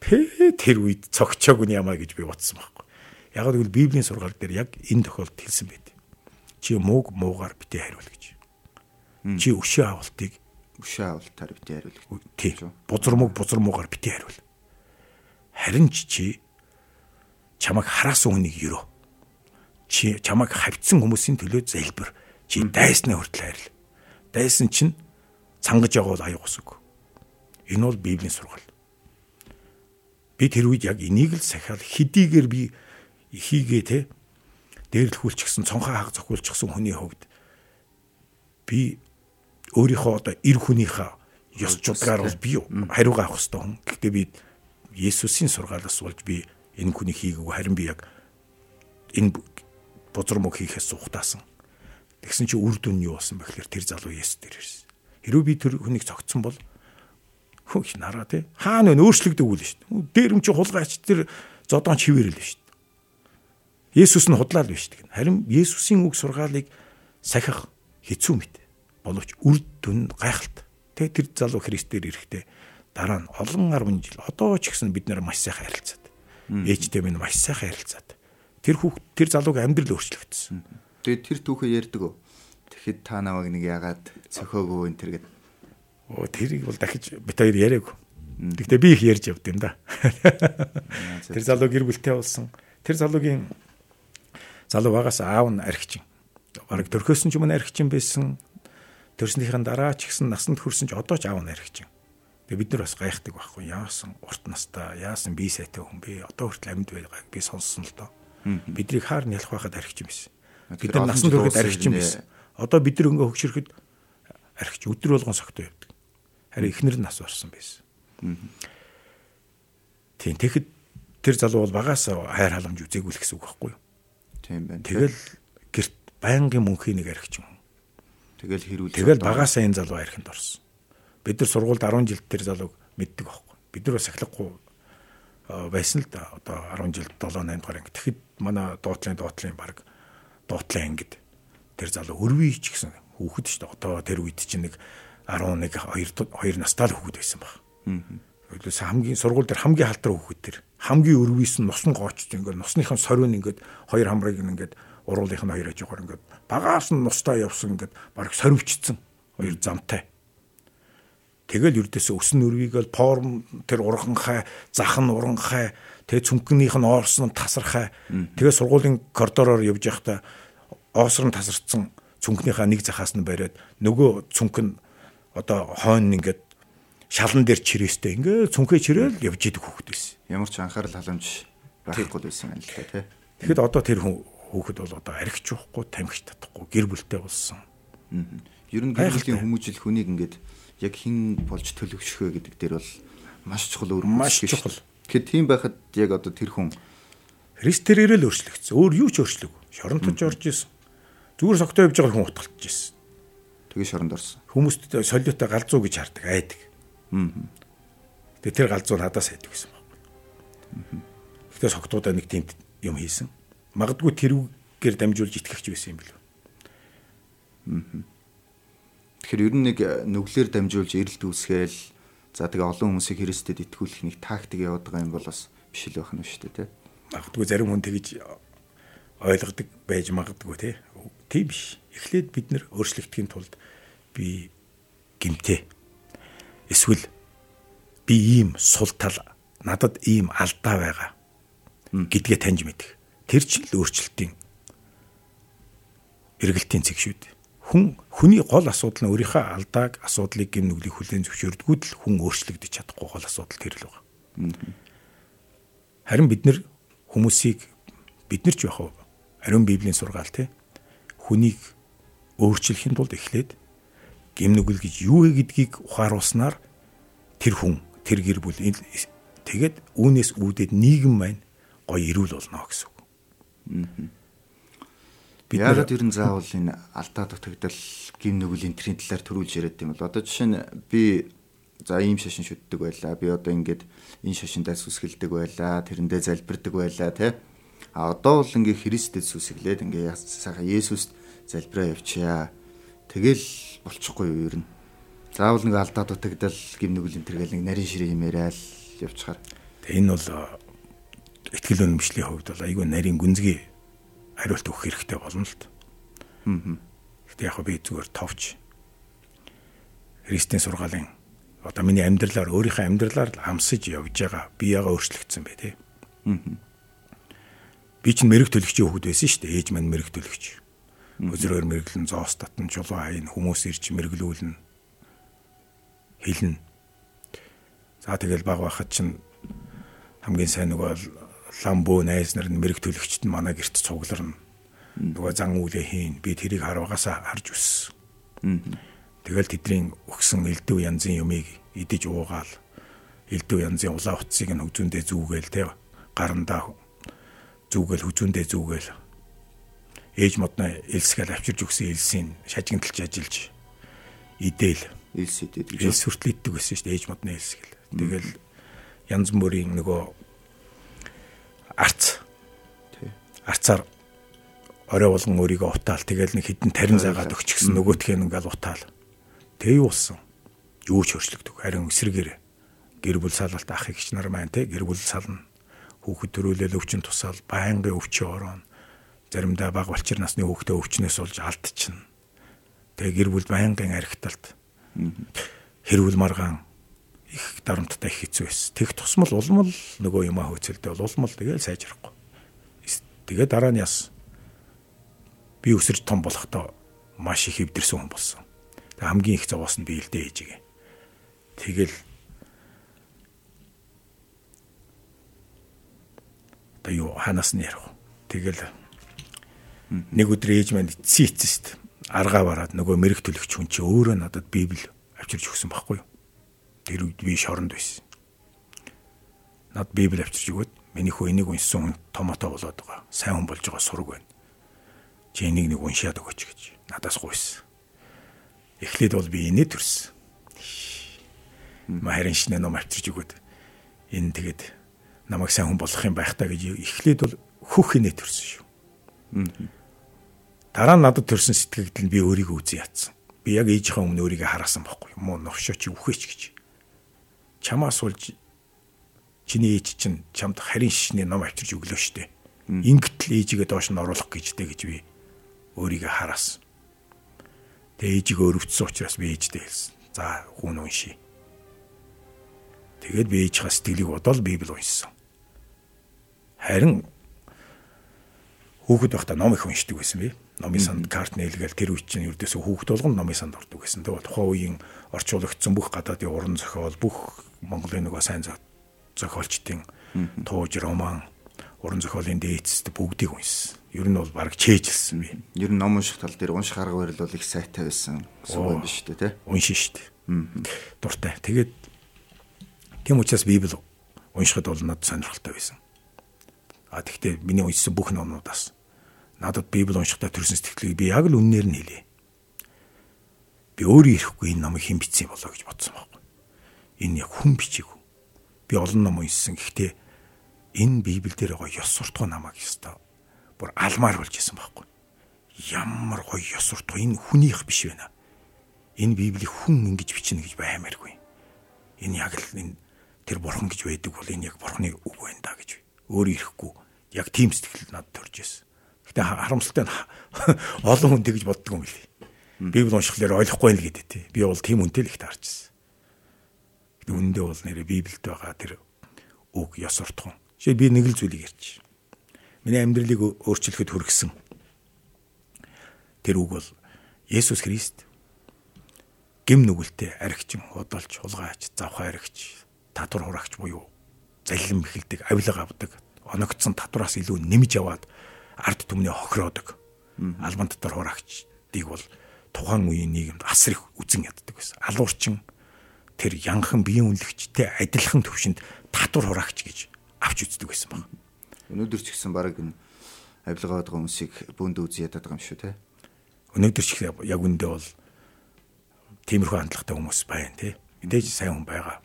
тэр үед цогчоог нь ямаа гэж би бодсон байхгүй. Яг л Библийн сургаал дээр яг энэ тохиолдолд хэлсэн байт. Чи мууг муугаар битээ хариул гэж. Чи өшөө авалтыг өшөө авалтаар битээ хариул гэж. Тий. Бузар мууг бузар муугаар битээ хариул. Харин чи чамайг хараасан хүнийг ерөө. Чи чамайг хавцсан хүмүүсийн төлөө залбир. Чи дайснаа хүртэл хайрл. Дайсан чинь цангаж явал аюу гусаг. Энэ бол Библийн сургаал. Би тэр үед яг энийг л сахиал хэдийгээр би хийгээ те дээрлэхүүлчихсэн цонхоо хаг зохиулчихсан хүний хувьд би өөрийнхөө одоо эр хүнийхээ ёс жудгаар бол би хариугаа авах хэрэгтэй хүн. Гэхдээ би Есүсийн сургаалаас болж би энэ хүний хийгээгүй харин би яг энэ бузар мөг хийхээс ухтаасан. Тэгсэн чи үр дүн нь юу болсон бэ гэхээр тэр залуу Есүс дээр ирсэн. Хэрвээ би тэр хүнийг цогцсон бол хөөш нараа тий. Хаана вэ өөрчлөгдөв үл шүү дээ. Дээрм чи хулгайч тэр зодоон чивэрэл шүү дээ. Есүс нь худлаа л биш дээ. Харин Есүсийн үг сургаалыг сахих хэцүү мэт. Боловч үр дүн гайхалт. Тэ тэр залуу Христээр ирэхдээ дараа нь олон 10 жил одоо ч гэсэн бид нэр маш сайхан харилцаад. Ээжтэй минь маш сайхан харилцаад. Тэр хүүхд тэр залууг амьдрал өөрчлөгдсөн. Тэгээд тэр түүхээ ярьдаг уу? Тэгэхэд та намайг нэг ягаад цохоогүй энэ төр гэдэг Оо тэрийг бол дахиж бит хоёр яриаг. Гэхдээ би их ярьж явд юм да. Тэр залуу гэр бүлтэй болсон. Тэр залуугийн залуу багаас аав нь архичин. Бараг төрхөөс нь ч юм архичин байсан. Төрснийхэн дараа ч гэсэн насанд хүрсэн ч одоо ч аав нь архичин. Тэгээ бид нар бас гайхдаг байхгүй яасан урт настай яасан би сайтай хүн бэ одоо хүртэл амьд байгааг би сонссон л доо. Биднийг хаар нялх байхад архичин байсан. Бид нар насанд хүрэхэд архичин байсан. Одоо бид нар ингээ хөгшөрөхөд архич өдөр болгон согтоо явдаг. Харин эхнэр нь нас барсан байсан. Тийм тэгэхэд тэр залуу бол багаас хайр халамж үзээгүй л гэсэн үг байхгүй юу? Тийм байна. Тэгэл гэрт байнгын мөнхийн нэг архич юм. Тэгэл хэрүүл. Тэгэл багаасаа энэ залуу архинд орсон. Бид нар сургуульд 10 жил тэр залууг мэддэг байхгүй. Бид нар бас ахлахгүй байсан л да. Одоо 10 жил 7 8 дугаар анги. Тэгэхэд манай дуутлын дуутлын баг дуутлын ангид тэр залуу өрвий ч гэсэн хүүхэд шүү дээ. Одоо тэр үед чинь нэг 11 2 2 настай л хүүхэд байсан баг. Өглөөс хамгийн сургууль дээр хамгийн халтраа хүүхэд тэр хамгийн өрвийс нь носон гоочч ингээд носныхон сорин ингээд хоёр хамрыг ингээд уруулынх нь хоёр хажуугаар ингээд багаас нь нустай явсан ингээд баг сорвчцсан хоёр замтай. Тэгэл юрдээс өсөн өрвийг л форм тэр урганхай, зах нь урганхай, тэгээ цүнхнийх нь оорсон нь тасархай. Тэгээ сургуулийн коридороор явж байхдаа оосрон тасарцсан цүнхнийхаа нэг захаас нь бариад нөгөө цүнх нь одоо хойно ингээд шалан дээр чирээстэй ингээд цүнхээ чирээл явж идэг хүүхэд байсан. Ямар ч анхаарал халамж байхгүй байсан юм л та тий. Тэгэхэд одоо тэр хүүхэд бол одоо архич уухгүй, тамхич татахгүй, гэр бүлтэй болсон. Ер нь гэр бүлийн хүмүүжил хүнийг ингээд яг хин болж төлөвшөх вэ гэдэг дээр бол маш чухал өөр маш чухал. Тэгэхээр тийм байхад яг одоо тэр хүн Христэрээр л өөрчлөгдсөн. Өөр юу ч өөрчлөг. Шоронтож орж исэн. Зүгээр согтоо явж байгаа хүн утгалтж исэн. Тэгээ шоронд орсон. Хүмүүст солиотой галзуу гэж хардаг, айдаг. Аа. Тэгээ тэр галзуу надаас айдаг гэсэн байна. Гэхдээ согтуудаа нэг тийм юм хийсэн. Магадгүй тэрүүгээр дамжуулж итгэгч байсан юм билүү. Аа. Тэгэхээр ер нь нэг нүглээр дамжуулж эрэлт үүсгээл за тэгээ олон хүмүүсийг Христэд итгүүлэх нэг тактик яваад байгаа юм бол бас биш л байх нь шүү дээ, тий магадгүй зарим хүн тэгж ойлгодог байж магадгүй тий. Тийм биш. Эхлээд бид нэр өөрчлөгдөхийн тулд би гимтээ. Эсвэл би ийм сул тал надад ийм алдаа байгаа гэдгээ таньж мэдэх. Тэр чинь л өөрчлөлтийн эргэлтийн цэг шүү дээ. Хүн хүний гол асуудал нь өөрийнхөө алдааг асуудлыг гин нүглийг хүлээн зөвшөөрдгүүд л хүн өөрчлөгдөж чадахгүй гол асуудал тэр л байгаа. Харин бид нар хүмүүсийг бид нар ч яг ариун библийн сургаал те хүнийг өөрчлөхийн тулд эхлээд гимнүгэл гэж юу вэ гэдгийг ухааруулснаар тэр хүн тэр гэр бүл тэгээд үүнээс үүдээд нийгэм маань гоё ирүүл болно гэсэн үг. Бид яагаад ер нь заавал энэ алдаа дутагдал гим нүгэл энтрийн талаар төрүүлж яриад юм бол одоо жишээ нь би за ийм шашин шүтдэг байлаа. Би одоо ингээд энэ шашиндаа сүсгэлдэг байлаа. Тэрэндээ залбирдаг байлаа тий. А одоо бол ингээ Христэд сүсгэлээд ингээ сайхан Есүст залбираа явчаа. Тэгэл болчихгүй юу ер нь. Заавал нэг алдаа дутагдал гимнүгэл энэ төргээл нэг нарийн ширээ юм яриад явчихаар. Энэ бол ихтгэл өнөмшлийн хувьд бол айгүй нарийн гүнзгий хариулт өгөх хэрэгтэй болно л т. Аа. Гэтэ яг би зүгээр товч Христийн сургаалын одоо миний амьдралаар өөрийнхөө амьдралаар л амсаж явж байгаа би яга өөрчлөгдсөн бай тээ. Би чинь мэрэг төлөгчийн хүүхэд байсан шүү дээ. Ээж маань мэрэг төлөгч. Өзрөөр мэрэглэн зоос татан чулуу хайн хүмүүс ирж мэрэглүүлнэ. Хилнэ. За тэгэл баг байхад чинь хамгийн сайн нөгөө ламбо найз нар нь мэрэг төлөгчт нь манай герт цугларна. Нөгөө зан үлээ хийн. Би тэрийг харвагасаа харж өссөн. Тэгэл тэдний өгсөн элдв янзын юмыг идэж уугаал элдв янзын улаан утсыг нь хөгжөндөө зүүгээл те гарандаа зүүгээл хөгжөндөө зүүгээл ээж модны элсгээл авчирж өгсөн элсийн шажигнталж ажиллаж идээл элс идэдэг элс хүртэл иддэг байсан шүү дээ ээж модны элс гэл тэгэл янз бүрийн нөгөө арц арцаар орой болгон өөрийгөө утаал тэгэл нэг хідэн тарин заагаад өгчихсэн нөгөөтгөө ингээл утаал Тэг юу болсон? Юу ч өөрчлөгдөв. Харин эсрэгээр гэр бүл салалт ах эгч нар маань те гэр бүл сална. Хүүхэд төрүүлэл өвчин тусаал байнгын өвчин ороон. Заримдаа баг болчир насны хүүхдээ өвчнөөс болж алдчихна. Тэгээ гэр бүл байнгын архиталт. Хэрүүл маргаан их дарамттай их хэцүү байсан. Тэг тусмал улмал нөгөө юм аа хөөцөлдөө бол улмал тэгэл сайжрахгүй. Тэгээ дараа нь яс би өсөрж том болохдоо маш их хөвдөрсөн хүн болсон. Тэг хамгийн их зовоос нь би илдээ ээжигээ. Тэгэл одоо юу ханаас нь ярих. Тэгэл нэг өдөр ээж маань эцсийн эцэст аргаа бараад нөгөө мэрэг төлөгч хүн чи өөрөө надад библ авчирч өгсөн байхгүй юу? Тэр үед би шоронд байсан. Над библ авчирч өгөөд миний хөө энийг уншсан хүн томото болоод байгаа. Сайн хүн болж байгаа сураг байна. Чи энийг нэг уншаад өгөөч гэж надаас гуйсан. Эхлээд бол би инээ төрсөн. Махарын шинэ ном авчирч өгөөд энэ тэгээд намайг сайн хүн болгох юм байх та гэж эхлээд бол хөх инээ төрсөн шүү. Дараа нь надад төрсэн сэтгэгдэл нь би өөрийгөө үзэн ятсан. Би яг ээжийнхээ өмнө өөрийгөө хараасан байхгүй юу? Муу новшоо чи үхээч гэж. Чамаас болж чиний ээж чинь чамд харин шишний ном авчирч өглөө штэ. Ингэтэл ээжигээ доош нь оруулах гэжтэй гэж би өөрийгөө хараасан. Тэгээ ээжигээ өрөвдсөн учраас би ээжтэй хэлсэн. За хүн уншия. Тэгээд би ээжийнхээ сэтгэлийг бодоод Библи уншсан. Харин хүүхэд байхдаа ном их уншдаг байсан би номын санд карт нээлгээл тэр үе чинь ердөөсөө хүүхд болгон номын санд ордог гэсэн. Тэгээ тухайн үеийн орчуулагдсан бүх гадаадын уран зохиол, бүх Монголын нөгөө сайн зохиолчдын тууж роман, уран зохиолын дээцэд бүгдийг уншсан. Ер нь бол баг чэйжилсэн би. Ер нь ном унших тал дээр унших арга барил бол их сайтай байсан. Суу юм биш үү те? Уншин шүү дээ. Дуртай. Тэгээд тийм учраас Библи уншихад бол надад сонирхолтой байсан. А тэгвэл миний уншсан бүх номнуудаас надад Библи уншихдаа төрсэн сэтгэлийг би яг л үннээр нь хэлье. Би өөрөө ирэхгүй энэ номыг хэн бичсэн болоо гэж бодсон байхгүй. Энэ яг хүн бичээгүй. Би олон ном уншсан. Гэхдээ энэ Библи дээр байгаа ёс суртахуун намайг ёстой. Бүр алмаар болж исэн байхгүй. Ямар гоё ёс суртахуун энэ хүнийх биш байна. Энэ Библийг хүн ингэж бичнэ гэж баймааргүй. Энэ яг л энэ тэр бурхан гэж байдаг бол энэ яг бурханы үг байна да гэж өөрөө ирэхгүй. Яг тийм сэтгэл надад төрж ирсэн. Гэтэ харамсалтай нь олон хүн тэгж боддог юм лээ. Библи уншихлаар ойлгохгүй л гэдэг тий. Би бол тийм үнтэй л их таарч ирсэн. Үнэндээ бол нэрэ Библиэд байгаа тэр үг ёс суртахуун. Жишээ би нэг л зүйлийг ярьчих. Миний амьдралыг өөрчлөхөд хүргэсэн. Тэр үг бол Есүс Христ гим нүгэлтэй аригчин, удалж, хулгайч, завхай аригч, татвар хураагч буюу заллин бэхэлдэг, авилга авдаг, оногдсон татвараас илүү нэмж яваад ард түмний хохироодог. Албан дотор хураагчдыг бол тухайн үеийн нийгэмд асар их үзен яддаг байсан. Алуурчин тэр янхан биеийн үнэлэгчтэй адилхан төвшөнд татвар хураагч гэж авч үздэг байсан баг. Өнөөдөр ч гэсэн баг энэ авилгаа байгаа хүмүүсийг бүнд үз яддаг юм шүү те. Өнөөдөр ч яг үндэ бол тиймэрхүү хандлагатай хүмүүс байна те. Мэдээж сайн хүн байгаа.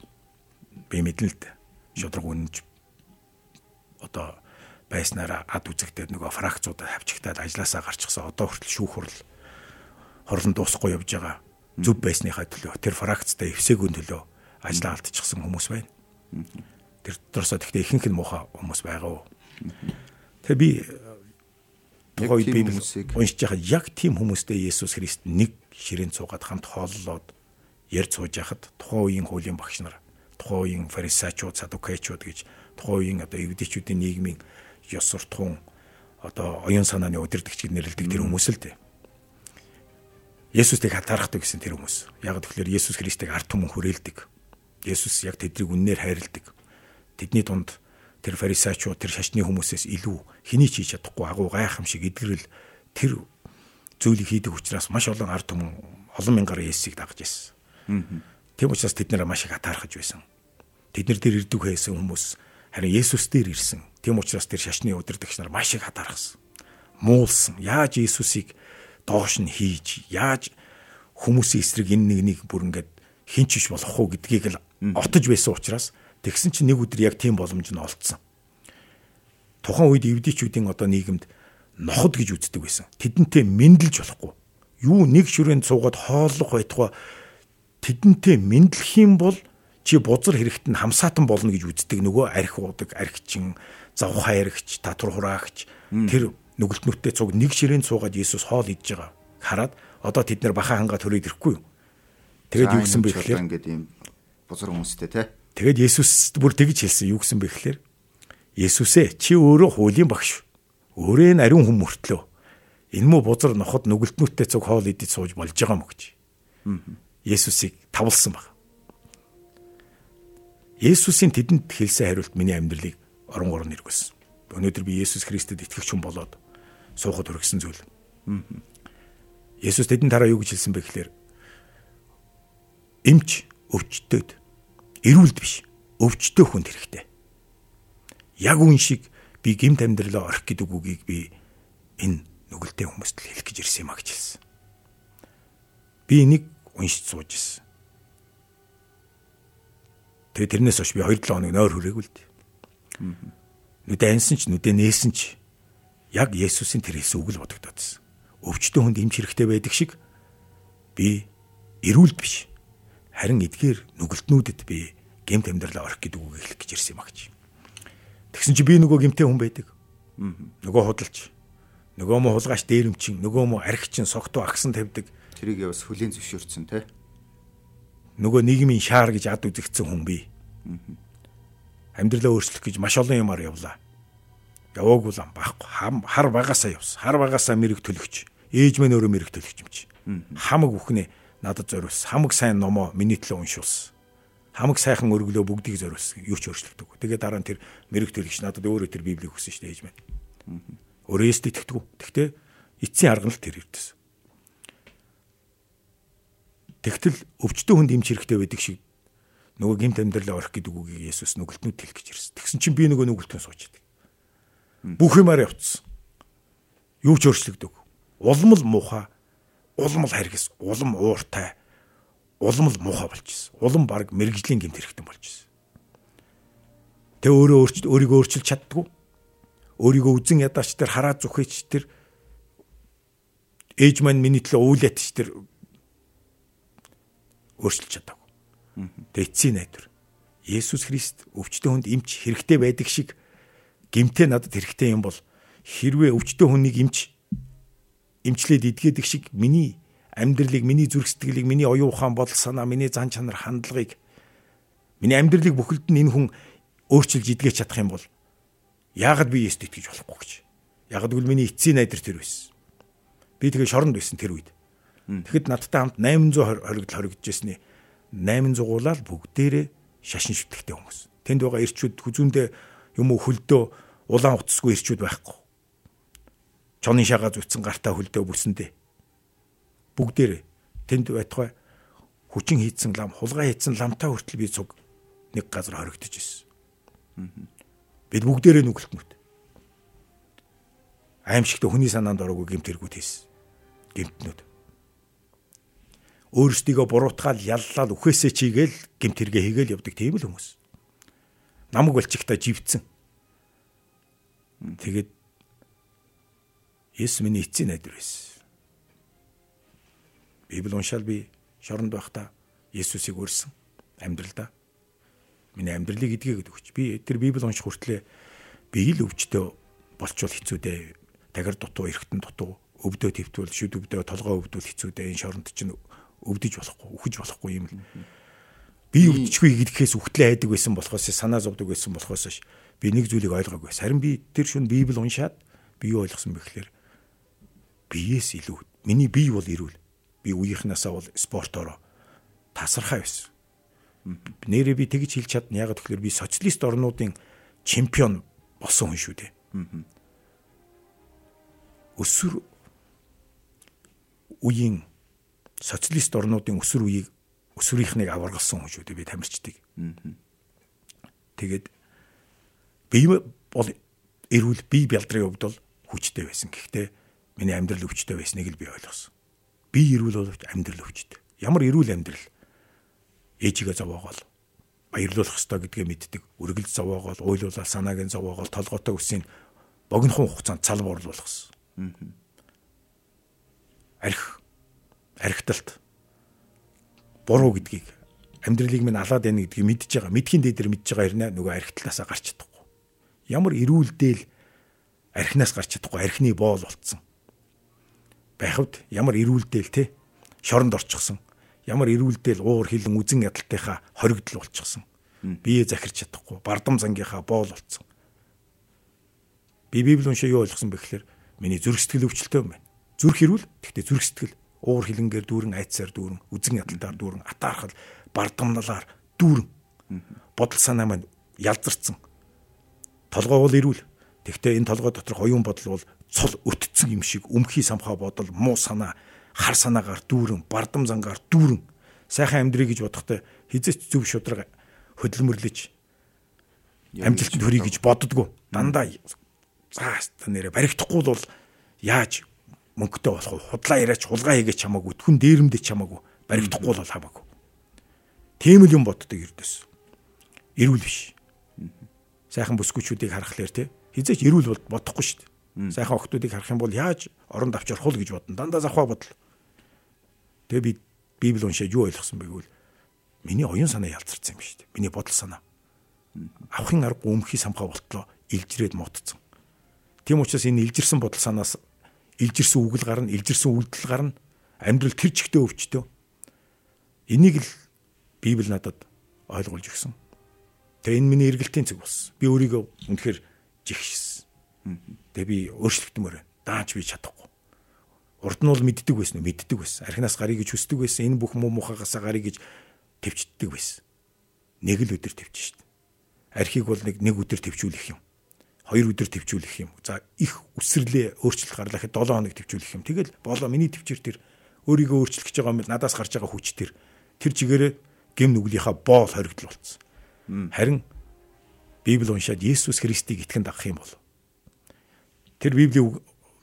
Би мэдэн л дээ. Шудраг үнэнч одоо байснараа ад үзэгдээд нөгөө фракцуудад хавчигтаад ажилласаа гарчихсан одоо хүртэл шүүх хурл хорлон дуусахгүй явж байгаа зүв байсныхаа төлөө тэр фракцтай эвсээгүй төлөө ажиллаа алдчихсан хүмүүс байна. Тэр дотроосоо тэгтээ ихэнх нь муухай хүмүүс байгаа. Тэгээ би тухайн би уншиж байхад яг тийм хүмүүстэй Есүс Христ нэг ширээн цуугаад хамт хооллоод ярьж сууж байхад тухайн үеийн хуулийн багш нар тухайн үеийн фарисеучуд садукеучуд гэж тухайн үеийн одоо евдичүүдийн нийгмийн ёс суртахуун одоо оюун санааны удирдагч гэж нэрлэдэг тэр хүмүүс л дээ. Есүстийг хатаархдаг гэсэн тэр хүмүүс. Яг тэгэхээр Есүс Христийг ард түмэн хүрээлдэг. Есүс яг тэднийг үннээр хайрладаг. Тэдний дунд тэр фарисеучуд тэр шашны хүмүүсээс илүү хэний ч хийж чадахгүй агуу гайхамшиг эдгэрэл тэр зүйлийг хийдэг учраас маш олон ард түмэн олон мянгаар Есүсийг дагж ирсэн. Тийм учраас тэд нэр маш их хатаархаж байсан. Тэд нар дээр ирдэг байсан хүмүүс харин Есүс дээр ирсэн. Тийм учраас тэр шашны удирдагч нар маш их хатаархсан. Муулсан. Яаж Есүсийг доош нь хийж, яаж хүмүүсийн эсрэг энэ нэг нэг бүр ингээд хинч иш болох уу гэдгийг л отож байсан учраас тэгсэн чинь нэг өдөр яг тийм боломж нь олцсон. Тухайн үед эвдичүүдийн одоо нийгэмд ноход гэж үздэг байсан. Тэдэнтэй мэндэлж болохгүй. Юу нэг шүрэнд суугаад хооллох байтугай тэдэнтэй мэдлэх юм бол чи бузар хэрэгт нь хамсаатан болно гэж үздэг нөгөө арх уудаг архичин завхай архич татвар хураагч тэр нүгэлтнүүттэй цуг нэг ширээн цуугаад Иесус хоол идж байгаа хараад одоо тэд нар баха хангаа төрөөд ирэхгүй юу тэгээд юу гэсэн бэ гэхээр ингээд юм бузар хүмүүстэй те. Тэгээд Есүс бүр тэгж хэлсэн юу гэсэн бэ гэхээр Есүсээ чи өөрөө хуулийн багш. Өөрөө нь ариун хүн мөртлөө. Энэ мө бузар ноход нүгэлтнүүттэй цуг хоол идэж сууж болж байгаа мө гэж. Есүсийг тавлсан баг. Есүсийн тэдэнд хэлсэн хариулт миний амьдралыг орон гор нэргүүлсэн. Өнөөдөр би Есүс Христэд итгэгч хүн болоод суухад хүргэсэн зүйл. Есүс тэдэнд тараа юу гэж хэлсэн бэ гэхээр эмч өвчтөд эрүүлд биш өвчтөө хүнд хэрэгтэй. Яг үн шиг би гимт амьдралаа орхих гэдэг үгийг би энэ нүгэлтэй хүмүүст хэлэх гэж ирсэн юм а гэж хэлсэн. Би энийг уншиж сууж ирсэн. Тэгээ тэрнээс хойш би 2-7 хоног нойр хүрээгүй л дээ. Нүдэ ансан ч нүдэ нээсэн ч яг Есүсийн тэр хэлсэн үг л бодогдоодсэн. Өвчтөн хүнд эмч хэрэгтэй байдаг шиг би эрүүлд биш. Харин эдгээр нүгэлтнүүдэд би гемт амьдралаа орох гэдэг үг хэлэх гэж ирсэн юм а гэж. Тэгсэн чи би нөгөө гемтэй хүн байдаг. Нөгөө худалч. Нөгөө мө хулгайч дээрэмчин, нөгөө мө архичин, согтуу агсан тавьдаг. Тэрийг бас хүлийн зөвшөөрсөн те нөгөө нийгмийн шаар гэж ад үзэгдсэн хүн би. Амьдралаа өөрчлөх гэж маш олон юмар явлаа. Яваагүй лам байхгүй. Хар багасаа явсан. Хар багасаа мэрэг төлөгч. Ээж мэн өөрөө мэрэг төлөгч юм чи. Хамаг бүхнээ надад зориулсан. Хамаг сайн номоо миний төлөө уншуулсан. Хамаг сайхан өргөлөө бүгдийг зориулсан. Юу ч өөрчлөгдөв. Тэгээ дараа нь тэр мэрэг төлөгч надад өөрөө тэр библийг өгсөн шүү дээ ээж мэн. Өөрөөс итгэдэггүй. Тэгтээ эцсийн арга нь л тэр ирдээс. Тэгтэл өвчтөн хүнд имч хэрэгтэй байдаг шиг нөгөө гимт амьдралаа орох гэдэг үгийг Есүс нүгэлтнүүд хэлэх гэж ирсэн. Тэгсэн чинь би нөгөө нүгэлтэн сууж идэг. Бүх юмар явцсан. Юу ч өөрчлөгдөв. Улам л муухай, улам л харгис, улам ууртай, улам л муухай болчихсон. Улам баг мэрэгжлийн гимт хэрэгтэн болчихсон. Тэ өөрөө өөрчлөлт өөрийгөө өөрчилж чаддгүй. Өөрийгөө үзен ядаач тэр хараа зүхэж тэр ээж маань миний төлөө үүлэтч тэр өөрчилж чадаагүй. Тэгээ эцсийн найдвар. Есүс Христ өвчтөн хүнд эмч хэрэгтэй байдаг шиг гимтээ надад хэрэгтэй юм бол хэрвээ өвчтөн хүнийг эмч эмчлээд идгээдэг шиг миний амьдралыг, миний зүрх сэтгэлийг, миний оюун ухаан бодол санаа, миний зан чанар, хандлагыг миний амьдралыг бүхэлд нь энэ хүн өөрчилж идгэж чадах юм бол яагаад би Есүст итгэж болохгүй гэж. Яагаад гэвэл миний эцсийн найдвар тэр байсан. Би тэгээ шоронд байсан тэр үед. Тэгэхэд надтай хамт 820 хоригдол хоригдчихсэн нь 800 гуулаад бүгдээрээ шашин шүтгэхтэй хүмүүс. Тэнд байгаа ирчүүд хүзүүндээ юм уу хөлдөө улаан утасгүй ирчүүд байхгүй. Чоны шагаа зүтсэн гартаа хөлдөө бүсэндээ. Бүгдээрээ тэнд байтугай хүчин хийцэн лам, хулгай хийцэн ламтаа хүртэл би цуг нэг газар хоригдож ирсэн. Бид бүгдээрээ нүгэлтнүүд. Аимшигт хүний санаанд ороогүй гэмт хэрэгүүд хийсэн. Гэмтнүүд өөрсдийгөө буруутгаал яллал үхээсээ чигээл гемт хэрэгэ хийгээл явдаг тийм л хүмүүс. Намаг болчихта живцэн. Тэгээд Есүс миний эцсийн найдвар байсан. Библи уншаал би шоронд байхдаа Есүсийг өрсөн амьдралдаа. Миний амьдралыг эдгээгээд өгч. Би тэр Библи унших хүртлээр би л өвчтөө болчвол хэцүү дээ. Тагир дутуу, эргэтэн дутуу, өвдөө твтвэл, шүд өвдөө, толгоо өвдөл хэцүү дээ. Энэ шоронд чинь өвдөж болохгүй, үхэж болохгүй юм л. Би өвдөжгүй гэдгээс үхтлээ айдаг байсан болохоос санаа зовдөг байсан болохоос би нэг зүйлийг ойлгоогүй. Харин би тэр шүн Библи уншаад би юу ойлгосон бэ гэхээр биеэс илүү миний бие бол ирүүл. Би үеийнхнаасаа бол спортоор тасархаа байсан. Нэрээ би тэгж хэлж чадна. Яг тэгэхээр би социалист орнуудын чемпион болсон хүн шүү дээ. Өсвөр үеийн социалист орнуудын өсвөр үеийг өсвөрийнхнийг аваргалсан хүн шүү дээ би тамирчдыг. Тэгээд би бол эрүүл бие бялдрын хувьд бол хүчтэй байсан. Гэхдээ миний амьдрал өвчтэй байсныг л би ойлгосон. Би эрүүл боловч амьдрал өвчтэй. Ямар эрүүл амьдрал ээжигээ зовоогоол баярлуулах ёстой гэдгээ мэддэг. Үргэлж зовоогоол, уйлуулаад санааг нь зовоогоол толгойтой үсийн богинохон хугацаанд цалб орлуулсан. Арх архиталт буруу гэдгийг амьдралыг минь алаад байна гэдгийг мэдж байгаа. Мэдхийн дээр мэдж байгаа хэрнээ нөгөө архиталтаасаа гарч чадахгүй. Ямар эрүүлдээл архинаас гарч чадахгүй архины боол болцсон. Байхавд ямар эрүүлдээл те шоронд орчихсон. ямар эрүүлдээл уур хилэн үзэн ядалтынхаа хоригдл болчихсон. Бие захирч чадахгүй, бардам зангийнхаа боол болцсон. Би Библи уншаа юу ойлгосон бэ гэхээр миний зүрх сэтгэл өвчлөлтөө юм байна. Зүрх хэрүүл тэгтээ зүрх сэтгэл уур хилэнгээр дүүрэн айцсаар дүүрэн үзэн ядалтаар дүүрэн атаархал бардамналаар дүүрэн бодол санаа маань ялзарцсан. Толгой бол ирүүл. Тэгтээ энэ толгой доторх оюун бодол бол цол өтцсөн юм шиг өмхий самхаа бодол муу санаа хар санаагаар дүүрэн бардам зангаар дүүрэн сайхан амьдрий гэж бодохдоо хизээч зөв шудраг хөдөлмөрлөж амжилтанд хүрье гэж боддгоо. Дандаа зааста нэрэ баригдахгүй бол яаж мөнгөтэй болох вэ? Худлаа яриач хулгай хийгээч хамаагүй, түн дээрэмдэж хамаагүй, баригдахгүй бол хамаагүй. Тийм л юм боддог эрдэс. Ирүүл биш. Сайхан бүсгүүчүүдийг харахлаар те хизээч ирүүл бодохгүй шүү дээ. Сайхан охтуудыг харах юм бол яаж оронд авч орох вэ гэж бодно. Дандаа завхаа бодол. Тэгээ би Библи уншаад юу ойлгосон бэ гэвэл миний оюун санаа ялцарсан юм шүү дээ. Миний бодол санаа. Авахын аргагүй өмхий самхаа болтлоо илжрээд муудсан. Тийм учраас энэ илжирсэн бодол санаас илжирсэн үгэл гарна, илжирсэн үйлдэл гарна. Амьдрал тэр чигтээ өвчтөө. Энийг л Библи надад ойлгуулж өгсөн. Тэгээ энэ миний эргэлтийн цэг болсон. Би өөрийгөө үнэхээр жигшсэн. Тэгээ би өөрчлөгдмөр. Дааж би чадахгүй. Урд нь бол мэддэг байсан уу? Мэддэг байсан. Архинаас гарыг гэж хүсдэг байсан. Энэ бүх муу мухагаас гарыг гэж төвчддөг байсан. Нэг л өдөр төвч шít. Архийг бол нэг нэг өдөр төвчүүлэх юм хоёр өдөр төвчүүлэх юм. За их үсрэрлээ өөрчлөлт гарлаа гэхэд 7 хоног төвчүүлэх юм. Тэгэл болоо миний төвчээр тэр өөрийгөө өөрчлөх гэж байгаа юм надаас гарч байгаа хүч тэр тэр чигээрээ гим нүглийнхаа боол хоригдл болсон. Харин Библи уншаад Есүс Христийг итгэн дагах юм бол тэр Библи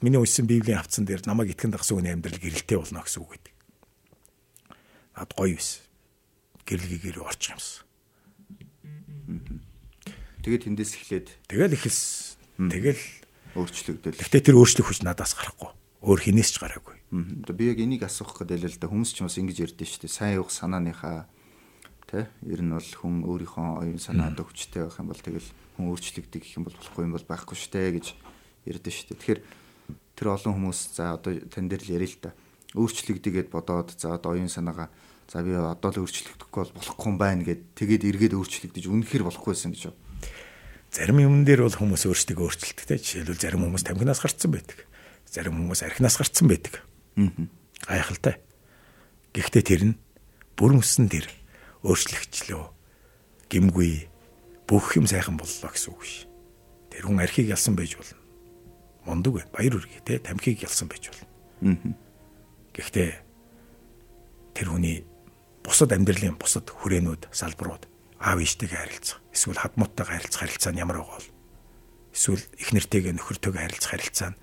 миний уншсан Библийн хавцан дээр намайг итгэн дагсан хүний амьдрал гэрэлтэй болно гэсэн үг гэдэг. Над гоё биш. Гэрэлгийгээр орчих юмсан. Тэгээд тэндээс эхлээд тэгэл эхэлсэн. Тэгэл өөрчлөгдөл. Гэхдээ тэр өөрчлөх хүч надаас гарахгүй. Өөр хинээс ч гараагүй. Би яг энийг асуух гэдэг л да хүмүүс ч бас ингэж ярьдэн шүү дээ. Сайн явах санааныхаа тэ ер нь бол хүн өөрийнхөө оюун санаад өвчтэй байх юм бол тэгэл хүн өөрчлөгдөг гэх юм бол болохгүй юм бол байхгүй шүү дээ гэж ярьдэн шүү дээ. Тэгэхээр тэр олон хүмүүс за одоо тань дээр л ярил л да. Өөрчлөгдөгээд бодоод за одоо оюун санаагаа за би одоо л өөрчлөгдөхгүй бол болохгүй юм байна гэд тэгээд эргээд өөрчлөгдөж үнэхээр болохгүй байсан гэж байна Зарим юмн дээр бол хүмүүс өөрсдөө өөрчилдөгтэй. Жишээлбэл зарим хүмүүс тамхинаас гарцсан байдаг. Зарим хүмүүс архинаас гарцсан байдаг. Гайхалтай. Гэхдээ тэр нь бүр мөсөн тэр өөрчлөгчлөө. Гимгүй бүх юм сайхан боллоо гэсэн үг биш. Тэр хүн архийг ялсан байж болно. Мундаг бай. Баяр үргээ те тамхиг ялсан байж болно. Гэхдээ тэр хүний бусад амьдралын бусад хүрээнүүд салбарууд аав ээжтэйгээ харилцах, эсвэл хадмууттайгаа харилцах харилцаа нь ямар байгаа бол эсвэл их нэртэйгээ нөхөртөйгээ харилцах харилцаа нь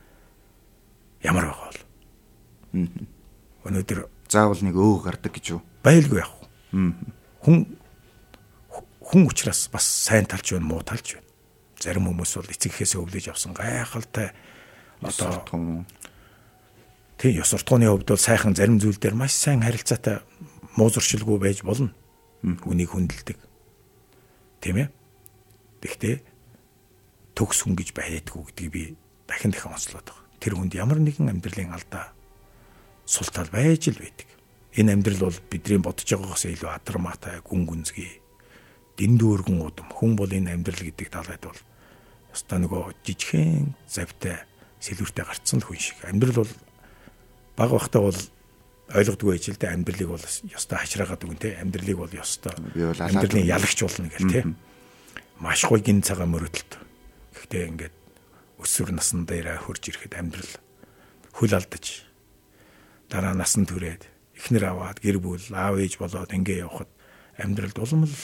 ямар байгаа бол өнөөдөр заавал нэг өө гардаг гэж юу? Байлгүй яах вэ? Хүн хүн учраас бас сайн талч байна, муу талч байна. Зарим хүмүүс бол эцэг эхээсээ өвлөж авсан гайхалтай одоо тий ёс суртахууны хувьд бол сайхан зарим зүйл дээр маш сайн харилцаатай муу зуршилгүй байж болно. Үнийг хүндэлдэг тийм ээ. Гэхдээ төгс хүн гэж байдгүй гэдгийг би дахин дахин онцлоод байгаа. Тэр хүнд ямар нэгэн амьдралын алдаа сул тал байж л байдаг. Энэ амьдрал бол бидний бодож байгаагаас илүү адармаатай, гүн гүнзгий, дэндүү өргөн удам. Хүн бол энэ амьдрал гэдэг талайд бол ёстой нөгөө жижигхэн завтай сэлвэртэй гарцсан л хүн шиг. Амьдрал бол баг бахта бол ойлгодгүй байж л дээ. Амьдралыг бол ёстой хачраагаад үгэн те. Амьдралыг бол ёстой. Амьдралын ялагч болно гэл те. Маш гоё гин цагаан мөрөдөлт. Гэхдээ ингээд өсвөр насн дээр хурж ирэхэд амьдрал хөл алдаж дараа насан турээд эхнэр аваад гэр бүл аав ээж болоод ингээ явхад амьдралд улам л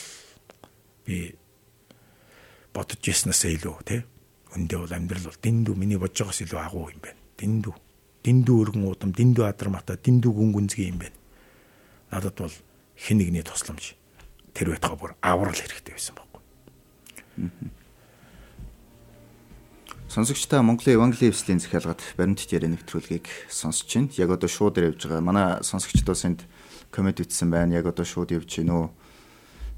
би бодож яснасаа илүү те. Өндөө бол амьдрал бол дэндүү. Миний бодож байгаас илүү агуу юм байна. Дэндүү дэндүү өргөн удам, дэндүү адармата, дэндүү гүн гүнзгий юм байна. Надад бол хэн нэгний тусламж тэр байтгаа бүр аврал хэрэгтэй байсан байхгүй. Сонсогчдаа Монголын Евангелийн эвслийн захиалгад баримтат яриа нэвтрүүлгийг сонсож байна. Яг одоо шууд явж байгаа. Манай сонсогчдоос энд коммент ütсэн байна. Яг одоо шууд явж гинэ үү?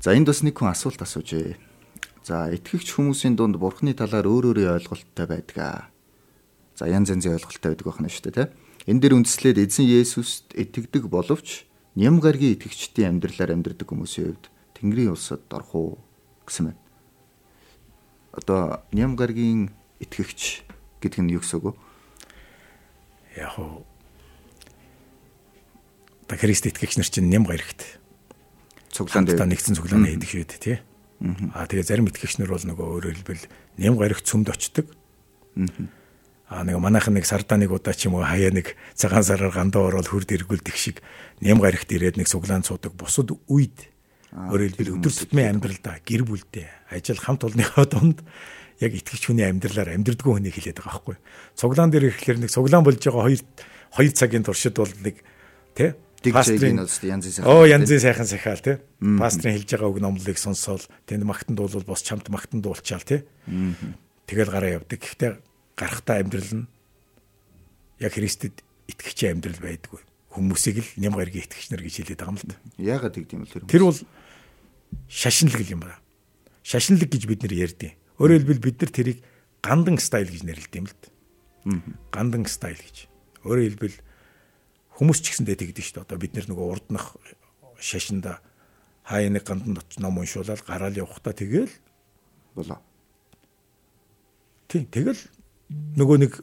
За энд бас нэг хүн асуулт асуужээ. За итгэгч хүмүүсийн дунд бурхны талаар өөр өөрийн ойлголттой байдаг. За янз янзын ойлголттой байдаг байна шүү дээ, тийм. Энэ дээр үндэслээд эзэн Есүст итгэдэг боловч ням гаргийн итгэгчдийн амьдралаар амьдрдаг хүмүүсийн хувьд Тэнгэрийн улсад орох уу гэсэн байна. Одоо ням гаргийн итгэгч гэдэг нь юу гэсэн үг вэ? Яг уу та Христ итгэгч нар чинь ням гарагт Цуглаан дээр нэгдсэн цуглааны хийдэг шүү дээ тий. Аа тэгээ зарим итгэгч нар бол нөгөө өөрөөр хэлбэл ням гарагт цөмд очдог. Аа нэг манайхан нэг сардаа нэг удаа ч юм уу хаяа нэг цагаан сараар гандаа ороод хурд эргүүлдэг шиг ням гарагт ирээд нэг цуглаан цуудаг. Бусад үед өөрөөр хэлбэл өдөр тутмын амьдралдаа гэр бүлдээ ажил хамт олонныхоо дунд яг итгэгч хүний амьдралаар амьдрдггүй хүнийг хэлээд байгаа байхгүй. Цуглаан дээр ирэхлээр нэг цуглаан болж байгаа хоёр хоёр цагийн туршид бол нэг тий улс янз янз Оо янзын сайхан сахиал тий. Пастрын хэлж байгаа үг номлолыг сонсоол тэнд магтанд бол бос чамд магтанд уулчаал тий. Тэгэл гараа явдаг. Гэхдээ гарахтаа амьдрал нь яг Христэд итгэгчийн амьдрал байдгүй. Хүмүүсийг л ням гаргийн итгэгч нар гэж хэлээд байгаа юм л да. яагаад гэдэг юм бол тэр Тэр бол шашинлаг юм байна. Шашинлаг гэж бид нэр ярьдیں۔ Өөрөөр хэлбэл бид нар тэрийг гандан стайл гэж нэрлэдэг юм л да. Гандан стайл гэж. Өөрөөр хэлбэл хүмүүс ч гэсэндээ тэгдэг шүү дээ. Одоо бид нар нөгөө урднах шашинда хаяа нэг гандан оч ном уншуулаад гараал явахдаа тэгэл болоо. тийм тэгэл нөгөө нэг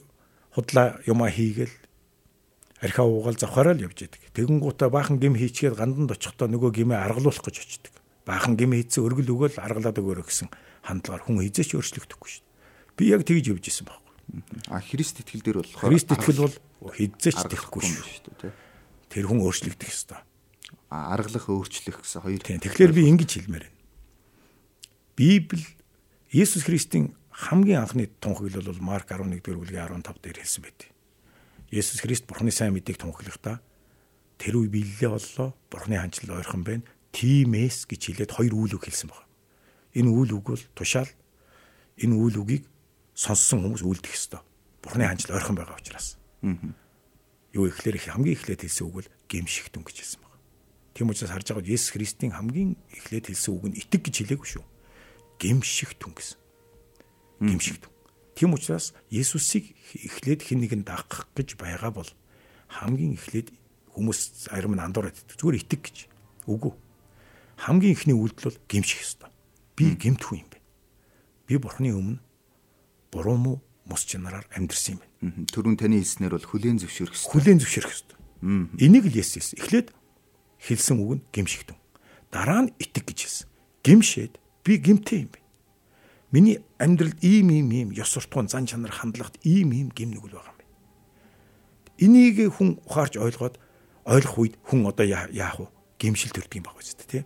худлаа юмаа хийгээл архиа уугаал завхаараа л явж яадаг. Тэгэн гутаа баахан гим хийчгээд ганданд очихдоо нөгөө гимээ аргалуулах гэж очдөг. Баахан гим хийцэн өргөл өгөөл аргалаад өгөөрэй гэсэн хандлагаар хүн хизээч өөрчлөгдөхгүй шүү дээ. Би яг тэгж явж исэн байхгүй. А Христ итгэл дээр болохоор Христ итгэл бол хизээч тэхгүй шүү. дээ. Тэр хүн өөрчлөгдөх ёстой. А аргалах өөрчлөх гэсэн хоёр. Тэгэхээр би ингэж хэлмээр байна. Библи Иесус Христийн хамгийн анхны тунхаглал бол Марк 11 дэх бүлгийн 15 дээр хэлсэн байт. Иесус Христ Бурхны сайн мэдээг тунхаглахдаа тэр үе биелэлээ боллоо. Бурхны хандлал ойрхон байна. Тимээс гэж хэлээд хоёр үйл үг хэлсэн байна. Энэ үйл үг бол тушаал энэ үйл үгийг сонссон хүмүүс үлдэх ёстой. Бурхны хандлал ойрхон байгаа учраас. Юу ихлээр их хамгийн эхлээд хэлсэн үг бол гемшигтүн гэж хэлсэн байна. Тийм учраас харж байгаа Есүс Христийн хамгийн эхлээд хэлсэн үг нь итэг гэж хэлээгүй шүү. Гемшигтүн гэсэн. Гемшигтүн. Тийм учраас Есүсийг эхлээд хэн нэгэн дагах гэж байгаа бол хамгийн эхлээд хүмүүс зарим нь андуураад. Зүгээр итэг гэж. Үгүй. Хамгийн эхний үйлдэл бол гемших ёстой. Би гемтгүй юм бэ. Би бурхны өмнө буруу муу мус чанараар амьдрсан юм байна. Түрүүн таны хэлснээр бол хүлээн зөвшөөрөх хэрэгтэй. хүлээн зөвшөөрөх ёстой. Энийг л Есүс. Эхлээд хэлсэн үг нь гимшигтэн. Дараа нь итэг гэж хэлсэн. Гимшээд би гимтэй юм байна. Миний амьдралд ийм ийм ийм ёс суртахуун зан чанар хандлагт ийм ийм гим нүгэл байгаа юм байна. Энийг хүн ухаарч ойлгоод ойлгох үед хүн одоо яа- яах вэ? Гимшил төрдөг юм байна үстэй тий.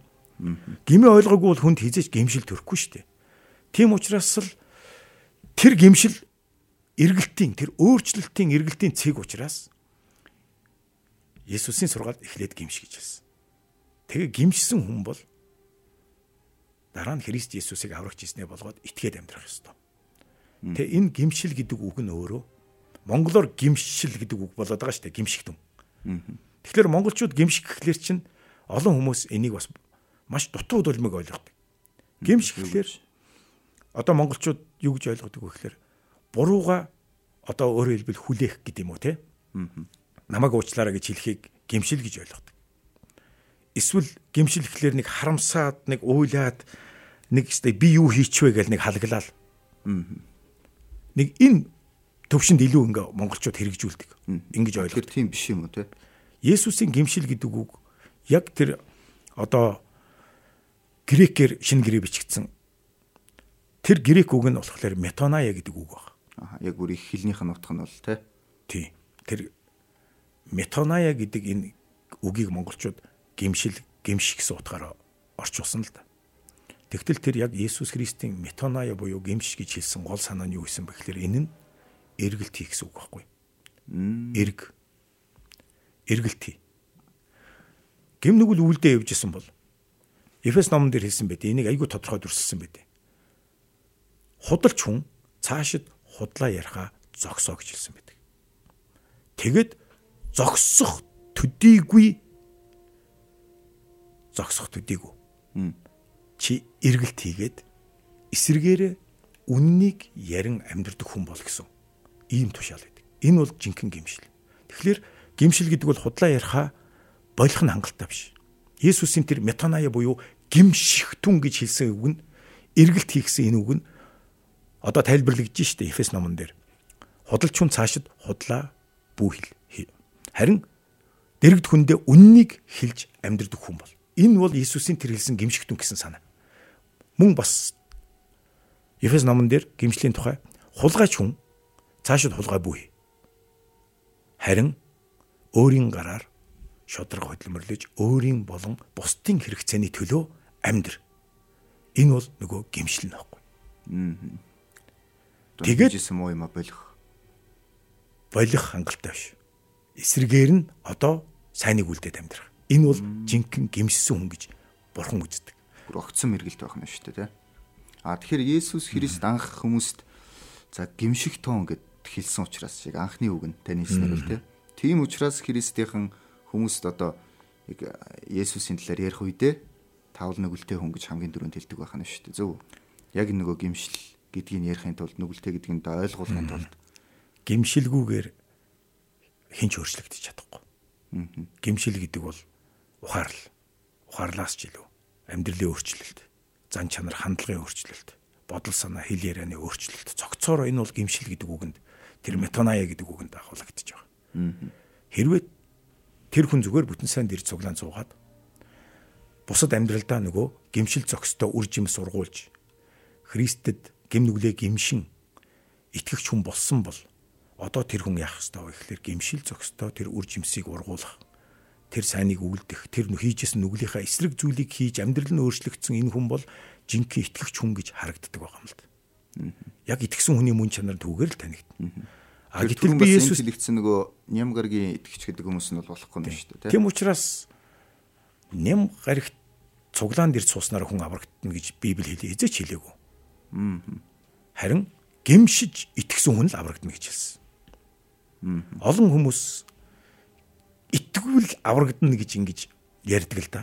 Гимээ ойлгоогүй бол хүнд хизээч гимшил төрөхгүй шүү дээ. Тийм учраас л тэр гимшил эргэлтийн тэр өөрчлөлтийн эргэлтийн цэг учраас Есүсийн сургаалд эхлээд гимш гэж хэлсэн. Тэгээ гимшсэн хүн бол дараа нь Христ Есүсийг аврагч хийснээ болгоод итгээд амьдрах ёстой. Тэгээ энэ гимшил гэдэг үг нь өөрөө монголоор гимшил гэдэг үг болоод байгаа шүү дээ гимшигтэн. Тэгэхээр монголчууд гимших гэхлээр чинь олон хүмүүс энийг бас маш дутуу дулмиг ойлгодог. Гимших гэхлээр одоо монголчууд юу гэж ойлгодог вэ гэхээр бурууга одоо өөрөөр хэлбэл хүлээх гэдэг юм уу те намайг уучлаарай гэж хэлхийг гимшил гэж ойлгодог. Эсвэл гимшил гэхлээр нэг харамсаад нэг уйлаад нэг өстэй би юу хийчихвэ гэж нэг халаглал. Нэг энэ төвшөнд илүү ингээ монголчууд хэрэгжүүлдэг. Ингэж ойлгодог. Тэр тийм биш юм уу те? Есүсийн гимшил гэдэг үг яг тэр одоо грекээр шинэ гэрээ бичигдсэн. Тэр грек үг нь болохоор метоная гэдэг үг баг. Аа яг бүр их хэлнийх нь утга нь бол те. Тий. Тэр метоная гэдэг энэ үгийг монголчууд гимшил гимш гэсэн утгаараа орчуулсан л да. Тэгтэл тэр яг Есүс Христийн метоная буюу гимш гэж хэлсэн гол санаа нь юу гэсэн бэ гэхээр энэ нь эргэлт хий гэсэн үг байхгүй. Эрг. Эргэлт хий. Гим нүгэл үлдээ явжсэн бол Эфес номон дээр хэлсэн байт. Энийг айгүй тодорхой дүрсэлсэн байт. Худалч хүн цаашид худлаа яриха зогсоо гэж хэлсэн байдаг. Тэгэд зогсох төдийгүй зогсох төдийгүй. Чи эргэлт хийгээд эсэргээрээ үннийг ярин амьдрдаг хүн бол гэсэн ийм тушаал байдаг. Энэ бол жинхэнэ гимшил. Тэгэхээр гимшил гэдэг бол худлаа яриха болох нь хангалттай биш. Есүсийн тэр метаная буюу гимшихтүн гэж хэлсэн үг нь эргэлт хийгсэн энэ үг нь одоо тайлбарлагдж штэ Эфес номон дээр. Худалч хүн цаашид худлаа бүү хэл. Харин дэрэгд хүндээ үннийг хэлж амьдрэх хүн бол. Энэ бол Иесусийн тэр хэлсэн гимшигтүн гэсэн санаа. Мөн бас Эфес номон дээр гимшлийн тухай хулгайч хүн цаашид хулгай бүү. Харин өөрийн гараар шодрог хөдөлмөрлөж өөрийн болон бусдын хэрэгцээний төлөө амьдр. Энэ бол нөгөө гимшил нөхгүй. Тэгээд жисэн муу юм а болох. Болох хангалттай биш. Эсрэгээр нь одоо сайныг үлдээд амьдрах. Энэ бол жинхэнэ гимшсэн хүн гэж бурхан үздэг. Бүр огцсон мэргэлт байх нь шүү дээ, тэ. А тэгэхээр Есүс Христ анх хүмүүст за гимших тоон гэд хэлсэн учраас яг анхны үг нь таны хэлснээр л тэ. Тийм учраас Христийнхэн хүмүүст одоо яг Есүсийн талаар ярих үедээ таавал нүгэлтэй хүн гэж хамгийн түрүүнд хэлдэг байх нь шүү дээ. Зөв. Яг нөгөө гимшил гэдгийг ярихын тулд нүгэлтэй гэдгийг нь ойлгуулахын тулд гимшилгүүгээр хинч өөрчлөгдөж чадахгүй. Гимшил гэдэг бол ухаарл. Ухаарлаас ч илүү амьдралын өөрчлөлт, зан чанар, хандлагын өөрчлөлт, бодол санаа, хэл ярианы өөрчлөлт. Цогцоор энэ бол гимшил гэдэг үгэнд тэр метаная гэдэг үгэнд агуулгадж байгаа. Хэрвээ тэр хүн зүгээр бүтэн сайн дэр цуглаан цуугаад бусад амьдралдаа нөгөө гимшил зохистой үр жим сургуулж Христэд гим нүглээ гимшин итгэгч хүн болсон бол одоо тэр хүн яах ёстой вэ гэхэлэр гимшил зохистой тэр үр жимсийг ургуулах тэр сайныг үлдэх тэр хийжсэн нүглийнхаа эсрэг зүйлийг хийж амьдрал нь өөрчлөгдсөн энэ хүн бол жинхэнэ итгэгч хүн гэж харагддаг байгаа юм л да. Яг итгэсэн хүний мөн чанар түүгээр л танигдана. А гэтэл би Есүс хэлэгдсэн нөгөө ням гаргийн итгэгч гэдэг хүмүүс нь бол болохгүй юм шүү дээ. Тийм учраас ням гарагт цуглаан дээр цууснаар хүн аврагдана гэж Библи хэлээ. Эзэж хэлээгүй. Харин гимшиж итгэсэн хүн л аврагдана гэж хэлсэн. Олон хүмүүс итгүүл аврагдана гэж ингэж ярьдаг л да.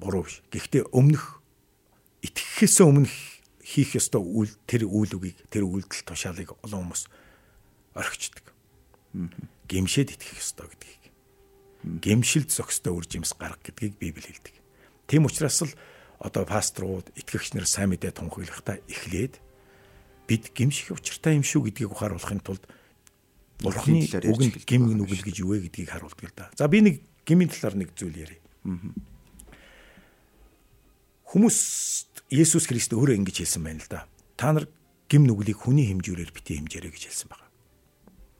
Буруу биш. Гэхдээ өмнөх итгэхээс өмнө хийх ёстой үйл тэр үйл үгийг тэр үйлдэл тушаалыг олон хүмүүс орхичдаг. Гимшээд итгэх ёстой гэдгийг. Гимшилд зохистой үр жимс гарах гэдгийг Библи хэлдэг. Тийм учраас л одоо пасторууд, итгэгч нар сайн мэдээ тунхаглахдаа эхлээд бид гимших учиртай юм шүү гэдгийг ухааруулахын тулд Бурхны үгэнд гим нүгэл гэж юу вэ гэдгийг харуулдаг л да. За би нэг гмийн талаар нэг зүйл ярив. Хүмүүс Есүс Христ өөрөө ингэж хэлсэн байна л да. Та нар гим нүглийг хүний хэмжүүрээр бити хэмжээрэй гэж хэлсэн байна.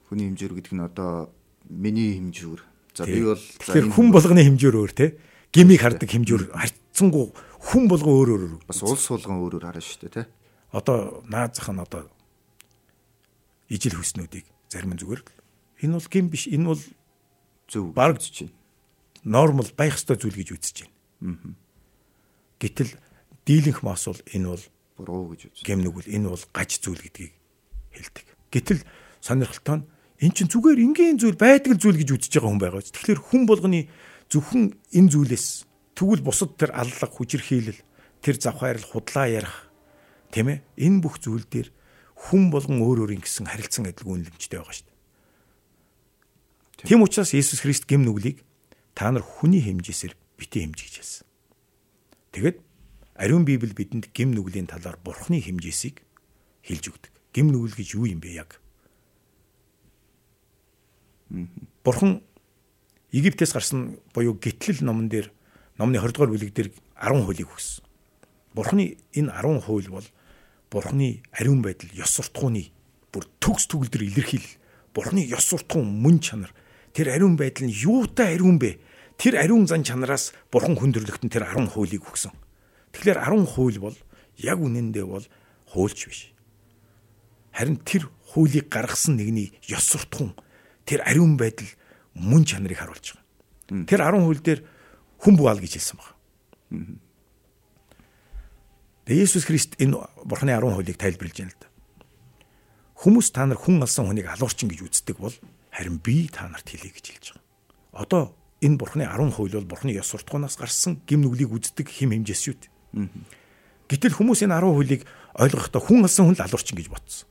Хүний хэмжүүр гэдэг нь одоо миний хэмжүүр. За би бол тэгэхээр хүн болгоны хэмжүүр өөр те. Гимийг хардаг хэмжүүр харьцангуй хүн болгон өөр өөр бас улс болгон өөр өөр харна шүү дээ тий. Одоо наад зах нь одоо ижил хүснүүдийг зарим нь зүгээр энэ бол гим биш энэ бол зөв баг чинь нормал байх ёстой зүйл гэж үзэж байна. Гэтэл дийлэнх мас бол энэ бол буруу гэж үз. Гим нүгэл энэ бол гаж зүйл гэдгийг хэлдэг. Гэтэл сонирхолтой нь эн чинь зүгээр энгийн зүйл байдаг зүйл гэж үзэж байгаа хүн байгаа. Тэгэхээр хүн болгоны зөвхөн энэ зүйлээс Тэгвэл бусад тэр аллах хүчирхийлэл тэр завхаарл худлаа ярих тийм ээ энэ бүх зүйл дээр хүн болгон өөр өөрийн гэсэн харилцан адилгүй үнэлэмжтэй байгаа шүү дээ. Тийм учраас Иесус Христ гим нүглийг та нар хүний хэмжээсээр бити хэмжиж хэлсэн. Тэгэд ариун Библи бидэнд гим нүглийн талаар Бурхны хэмжээсийг хэлж өгдөг. Гим нүгэл гэж юу юм бэ яг? Бурхан Египтээс гарсан буюу гитлэл номон дээр номны 20 дугаар бүлэг дээр 10 хуулийг өгсөн. Бурхны энэ 10 хууль бол Бурхны ариун байдал, ёс суртахууны бүр төгс төгөлдөр илэрхийл. Бурхны ёс суртахуун мөн чанар тэр ариун байдал нь юутай ариун бэ? Тэр ариун зан чанараас Бурхан хүндрэлтэн тэр 10 хуулийг өгсөн. Тэгэхээр 10 хууль бол яг үнэндээ бол хуульч биш. Харин тэр хуулийг гаргасан нэгний ёс суртахуун тэр ариун байдал мөн чанарыг харуулж байгаа. Тэр 10 хууль дээр хүн буу ал гэж хэлсэн баг. Тэгээ Иесус Христ энэ Бурхны 10 хуулийг тайлбарлаж байна л да. Хүмүүс та нар хүн алсан хүнийг алуурчин гэж үздэг бол харин би та нарт хэлье гэж хэлж байгаа. Одоо энэ Бурхны 10 хууль бол Бурхны ёс суртахуунаас гарсан гим нүглийг үздэг хим хэмжээс шүү дээ. Гэтэл хүмүүс энэ 10 хуулийг ойлгохдоо хүн алсан хүн л алуурчин гэж ботсон.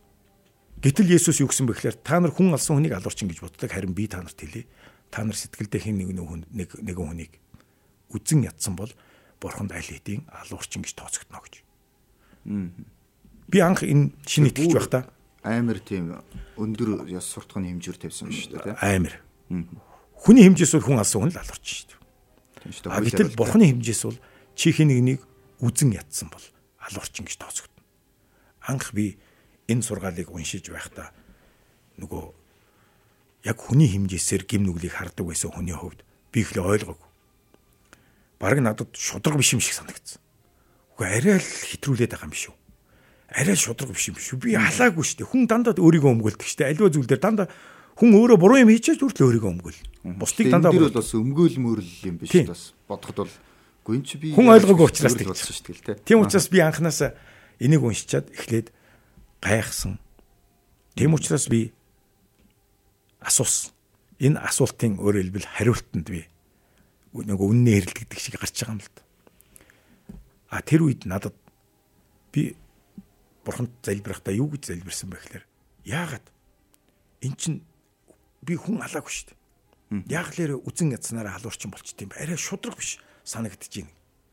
Гэтэл Есүс юу гэсэн бэ гэхээр та нар хүн алсан хүнийг алуурчин гэж боддог харин би та нарт хэлье. та нар сэтгэлдээ хин нэг нэг нэгэн хүнийг үзэн ядсан бол бурханд аль хэдийн алуурчин гэж тооцогдно гэж. Би анх энэ шинэ итгэж байх та. Амар тийм өндөр ёс суртахууны хэмжээр тавьсан юм шүү дээ. Амар. Хүний хэмжээс бол хүн алсан хүн л алуурчин шүү дээ. А гэтэл бурханы хэмжээс бол чи хин нэгнийг үзэн ядсан бол алуурчин гэж тооцогдно. Анх би энэ сургаалыг уншиж байхдаа нөгөө яг хүний хэмжээсээр гим нүглийг хардаг байсан хүний хувьд би ихлэ ойлгоогүй. Бараг надад шудраг биш юм шиг санагдсан. Үгүй арай л хэтрүүлээд байгаа юм биш үү? Арай шудраг биш юм биш үү? Би халаагүй шүү дээ. Хүн дандаа өөрийгөө өмгөөлдөг шүү дээ. Аливаа зүйл дээр дандаа хүн өөрөө буруу юм хийчихэж хүртэл өөрийгөө өмгөөл. Бусдыг дандаа бол бас өмгөөл мөрөл юм биш бас бодоход бол гүн чи би хүн ойлгоогүй учраас тэгж шүү дээ. Тийм учраас би анханасаа энийг уншичаад эхлээд гайхсан. Тийм учраас би асуусан. Энэ асуултын өөрөөр хэлбэл хариултанд би нөгөө үннээ хэрэлдэгдэг шиг гарч байгаа юм л да. А тэр үед надад би бурханд залбирахдаа юу гэж залбирсан бэ гэхээр яагаад эн чин би хүн алаагүй шүү дээ. Яг л үзэн ядснараа халуурчин болчт юм арай шудраг биш санагдаж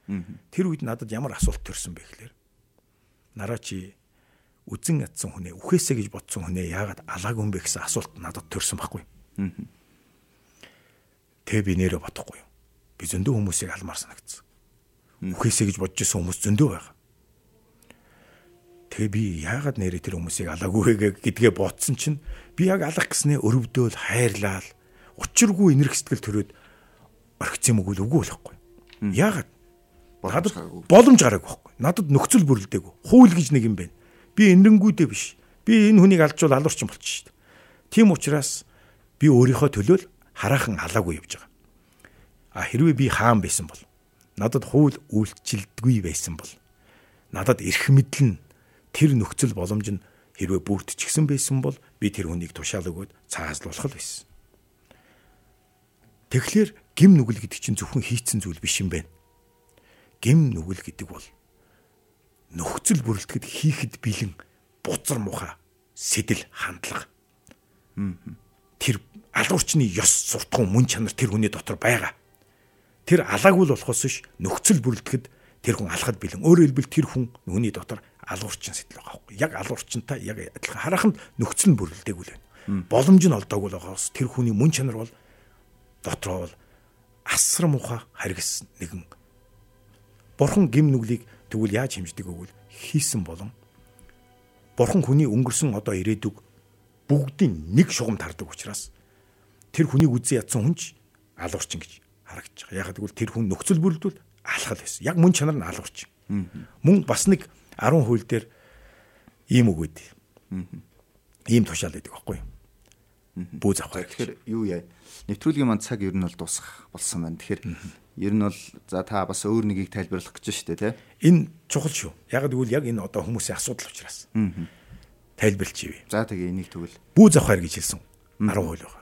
байна. Тэр үед надад ямар асуулт төрсөн бэ гэхээр нараа чи үзэн ядсан хүнээ үхээсэ гэж бодсон хүнээ яагаад алаагүй юм бэ гэсэн асуулт надад төрсэн байхгүй. Тэгээ би нэрээ бодохгүй. Би зөндөө хүмүүсийг алмаар санагдсан. Үхээсэ гэж бодож исэн хүмүүс зөндөө байгаа. Тэгээ би яагаад нэрээ тэр хүмүүсийг алаагүй гэдгээ бодсон чинь би яг алах гэснээ өрөвдөөл хайрлал учиргүй энерги сэтгэл төрөөд орхиц юм үгүй үгүй болохгүй. Яагаад? Надад боломж гараагүй байхгүй. Надад нөхцөл бүрэлдээгүй. Хууль гэж нэг юм байна. Би энэнгүүдээ биш. Би энэ хүнийг алжуул алуурчин болчих шүү дээ. Тийм учраас би өөрийнхөө төлөө хараахан халаагүй явж байгаа. А хэрвээ би хаан байсан бол надад хууль үйлчлэлдгүй байсан бол надад эрх мэдэл нь тэр нөхцөл боломж нь хэрвээ бүрдчихсэн байсан бол би тэр хүнийг тушаал өгөөд цаазлуулах л байсан. Тэгэхээр гим нүгэл гэдэг чинь зөвхөн хийцэн зүйл биш юм байна. Гим нүгэл гэдэг бол нөхцөл бүрэлдэхэд хийхэд бэлэн бузар муха сэтэл хандлага. Тэр алуурчны ёс суртахуун мөн чанар тэр хүний дотор байгаа. Тэр алаагүй л болохоос ш нөхцөл бүрэлдэхэд тэр хүн алхад бэлэн. Өөрөөр хэлбэл тэр хүн хүний дотор алуурчин сэтэл байгаа байхгүй. Яг алуурчинтай яг адилхан хараханд нөхцөл нь бүрэлдээгүй л байна. Боломж нь олдоогүй л байгаас тэр хүний мөн чанар бол дотроо бол асар муха харгас нэгэн бурхан гим нүглийг Тэгвэл яаж хэмждэг өгвөл хийсэн болон Бурхан хүний өнгөрсөн одоо ирээдүг бүгдийн нэг шугам тардаг учраас тэр хүнийг үзэн ядсан хүн ч алуурчин гэж байгаа. Яг гэвэл тэр хүн нөхцөл бүрэлдвэл алхал байсан. Яг мөн чанар нь алуурчин. Мөн бас нэг 10 хууль дээр ийм үг өгд. Ийм тушаал байдаг байхгүй юу? Бүү завхаар. Тэгэхээр юу яа? Нэвтрүүлгийн манд цаг ер нь бол дуусах болсон байна. Тэгэхээр Ер нь бол за та бас өөр нэгийг тайлбарлах гэж штэ тий. Энэ чухал шүү. Яг гэвэл яг энэ одоо хүмүүсийн асуудал учраас. Аа. Тайлбарлчихъя. За тэгээ энийг тэгвэл бүү завхаар гэж хэлсэн 10 хууль байгаа.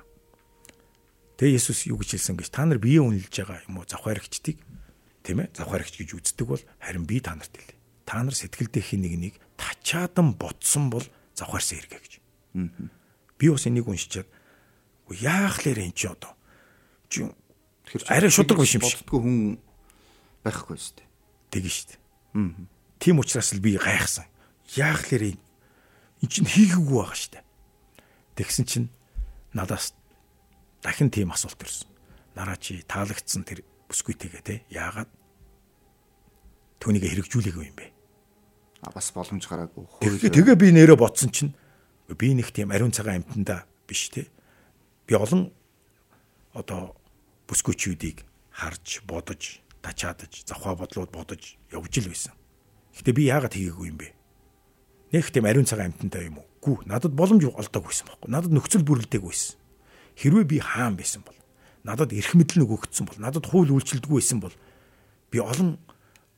Тэгээ Есүс юу гэж хэлсэн гэж та нар бие үнэлж байгаа юм уу завхаарэгчдийг тийм ээ завхаарэгч гэж үздэг бол харин би та нарт хэлээ. Та нар сэтгэлдээ хин нэг нэг тачаадан ботсон бол завхаарсан хэрэгэ гэж. Би бас энийг уншичаад яах лээрэ эн чи одоо Тэгэхээр арай шудраг биш юм шиг. Боддгоо хүн байхгүй шүү дээ. Тэгэн шүү дээ. Аа. Тийм учраас л би гайхсан. Яах лэрээ эн чинь хийгээгүй байгаа шүү дээ. Тэгсэн чинь надаас дахин тийм асуулт ирсэн. Нараа чи таалагдсан тэр бүсгүйтэйгээ те яагаад түүнийг хэрэгжүүлээгүй юм бэ? А бас боломж гараагүй. Тэгээ би нэрээ бодсон чинь би нэг тийм ариун цагаан амтанда биш те. Би олон одоо бүсгүйчүүдийг харж бодож тачаадаж завхаа бодлууд бодож явж ил байсан. Гэтэ би яагаад хийгээгүй юм бэ? Нэг тийм ариун цагаан амтантай юм уу? Гүү. Надад боломж олдоогүй байсан байхгүй. Надад нөхцөл бүрэлдээгүй байсан. Хэрвээ би хаан байсан бол надад эрх мэдэл нөгөөгдсөн бол надад хууль үйлчлэлдэггүй байсан бол би олон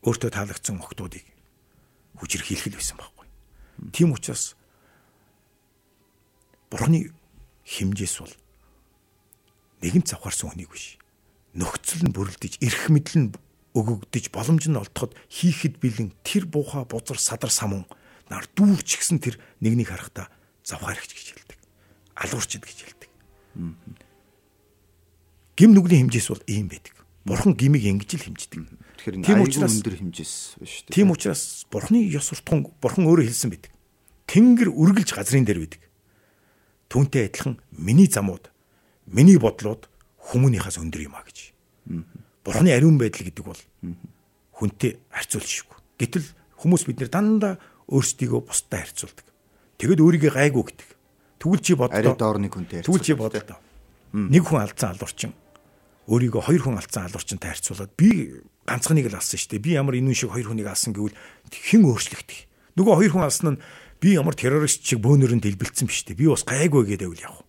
өөртөө таалагдсан охтуудыг хүчрхийлэх байсан байхгүй. Тийм учраас Бурхны химжээс бол нэгэн завхарсан хүнийг биш. Нөхцөл нь бүрэлдэж, эрх мэдэл нь өгөгдөж, боломж нь олдоход хийхэд бэлэн тэр буухай бузар садар самун нар дүүрч гисэн тэр нэгнийг харахтаа завхаарч гэж хэлдэг. Алуурчд гэж хэлдэг. Гим нүглийн хэмжээс бол ийм байдаг. Бурхан гимиг ингэж л хэмждэг. Тэгэхээр Тийм учраас- өндөр хэмжээс биш үү? Тийм учраас бурхны ёс суртахуун бурхан өөрөө хэлсэн байдаг. Тэнгэр үргэлж газрын дээр байдаг. Түүнтэй адилхан миний замууд, миний бодлууд хүмүүнийхээс өндөр юм а гэж. Бурхны ариун байдал гэдэг бол хүнтэй харьцуулшгүй. Гэтэл хүмүүс бид нэр дандаа өөрсдийгөө бусдад харьцуулдаг. Тэгэд өөрийгөө гайгүй гэдэг. Тэгвэл чи Ари бодлоо. доорны хүнтэй Тэгвэл чи бодлоо. Нэг хүн алдсан алуурчин өөрийгөө хоёр хүн алдсан алуурчинтай харьцуулаад би ганцхныг л алсан шүү дээ. Би ямар энэ шиг хоёр хүнийг алсан гэвэл хэн өөрчлөгдөх. Нөгөө хоёр хүн алсан нь би ямар террорист шиг бөөнөрөнд дэлбэлцсэн биш дээ. Би бас гайгүй гэдэг үл явах.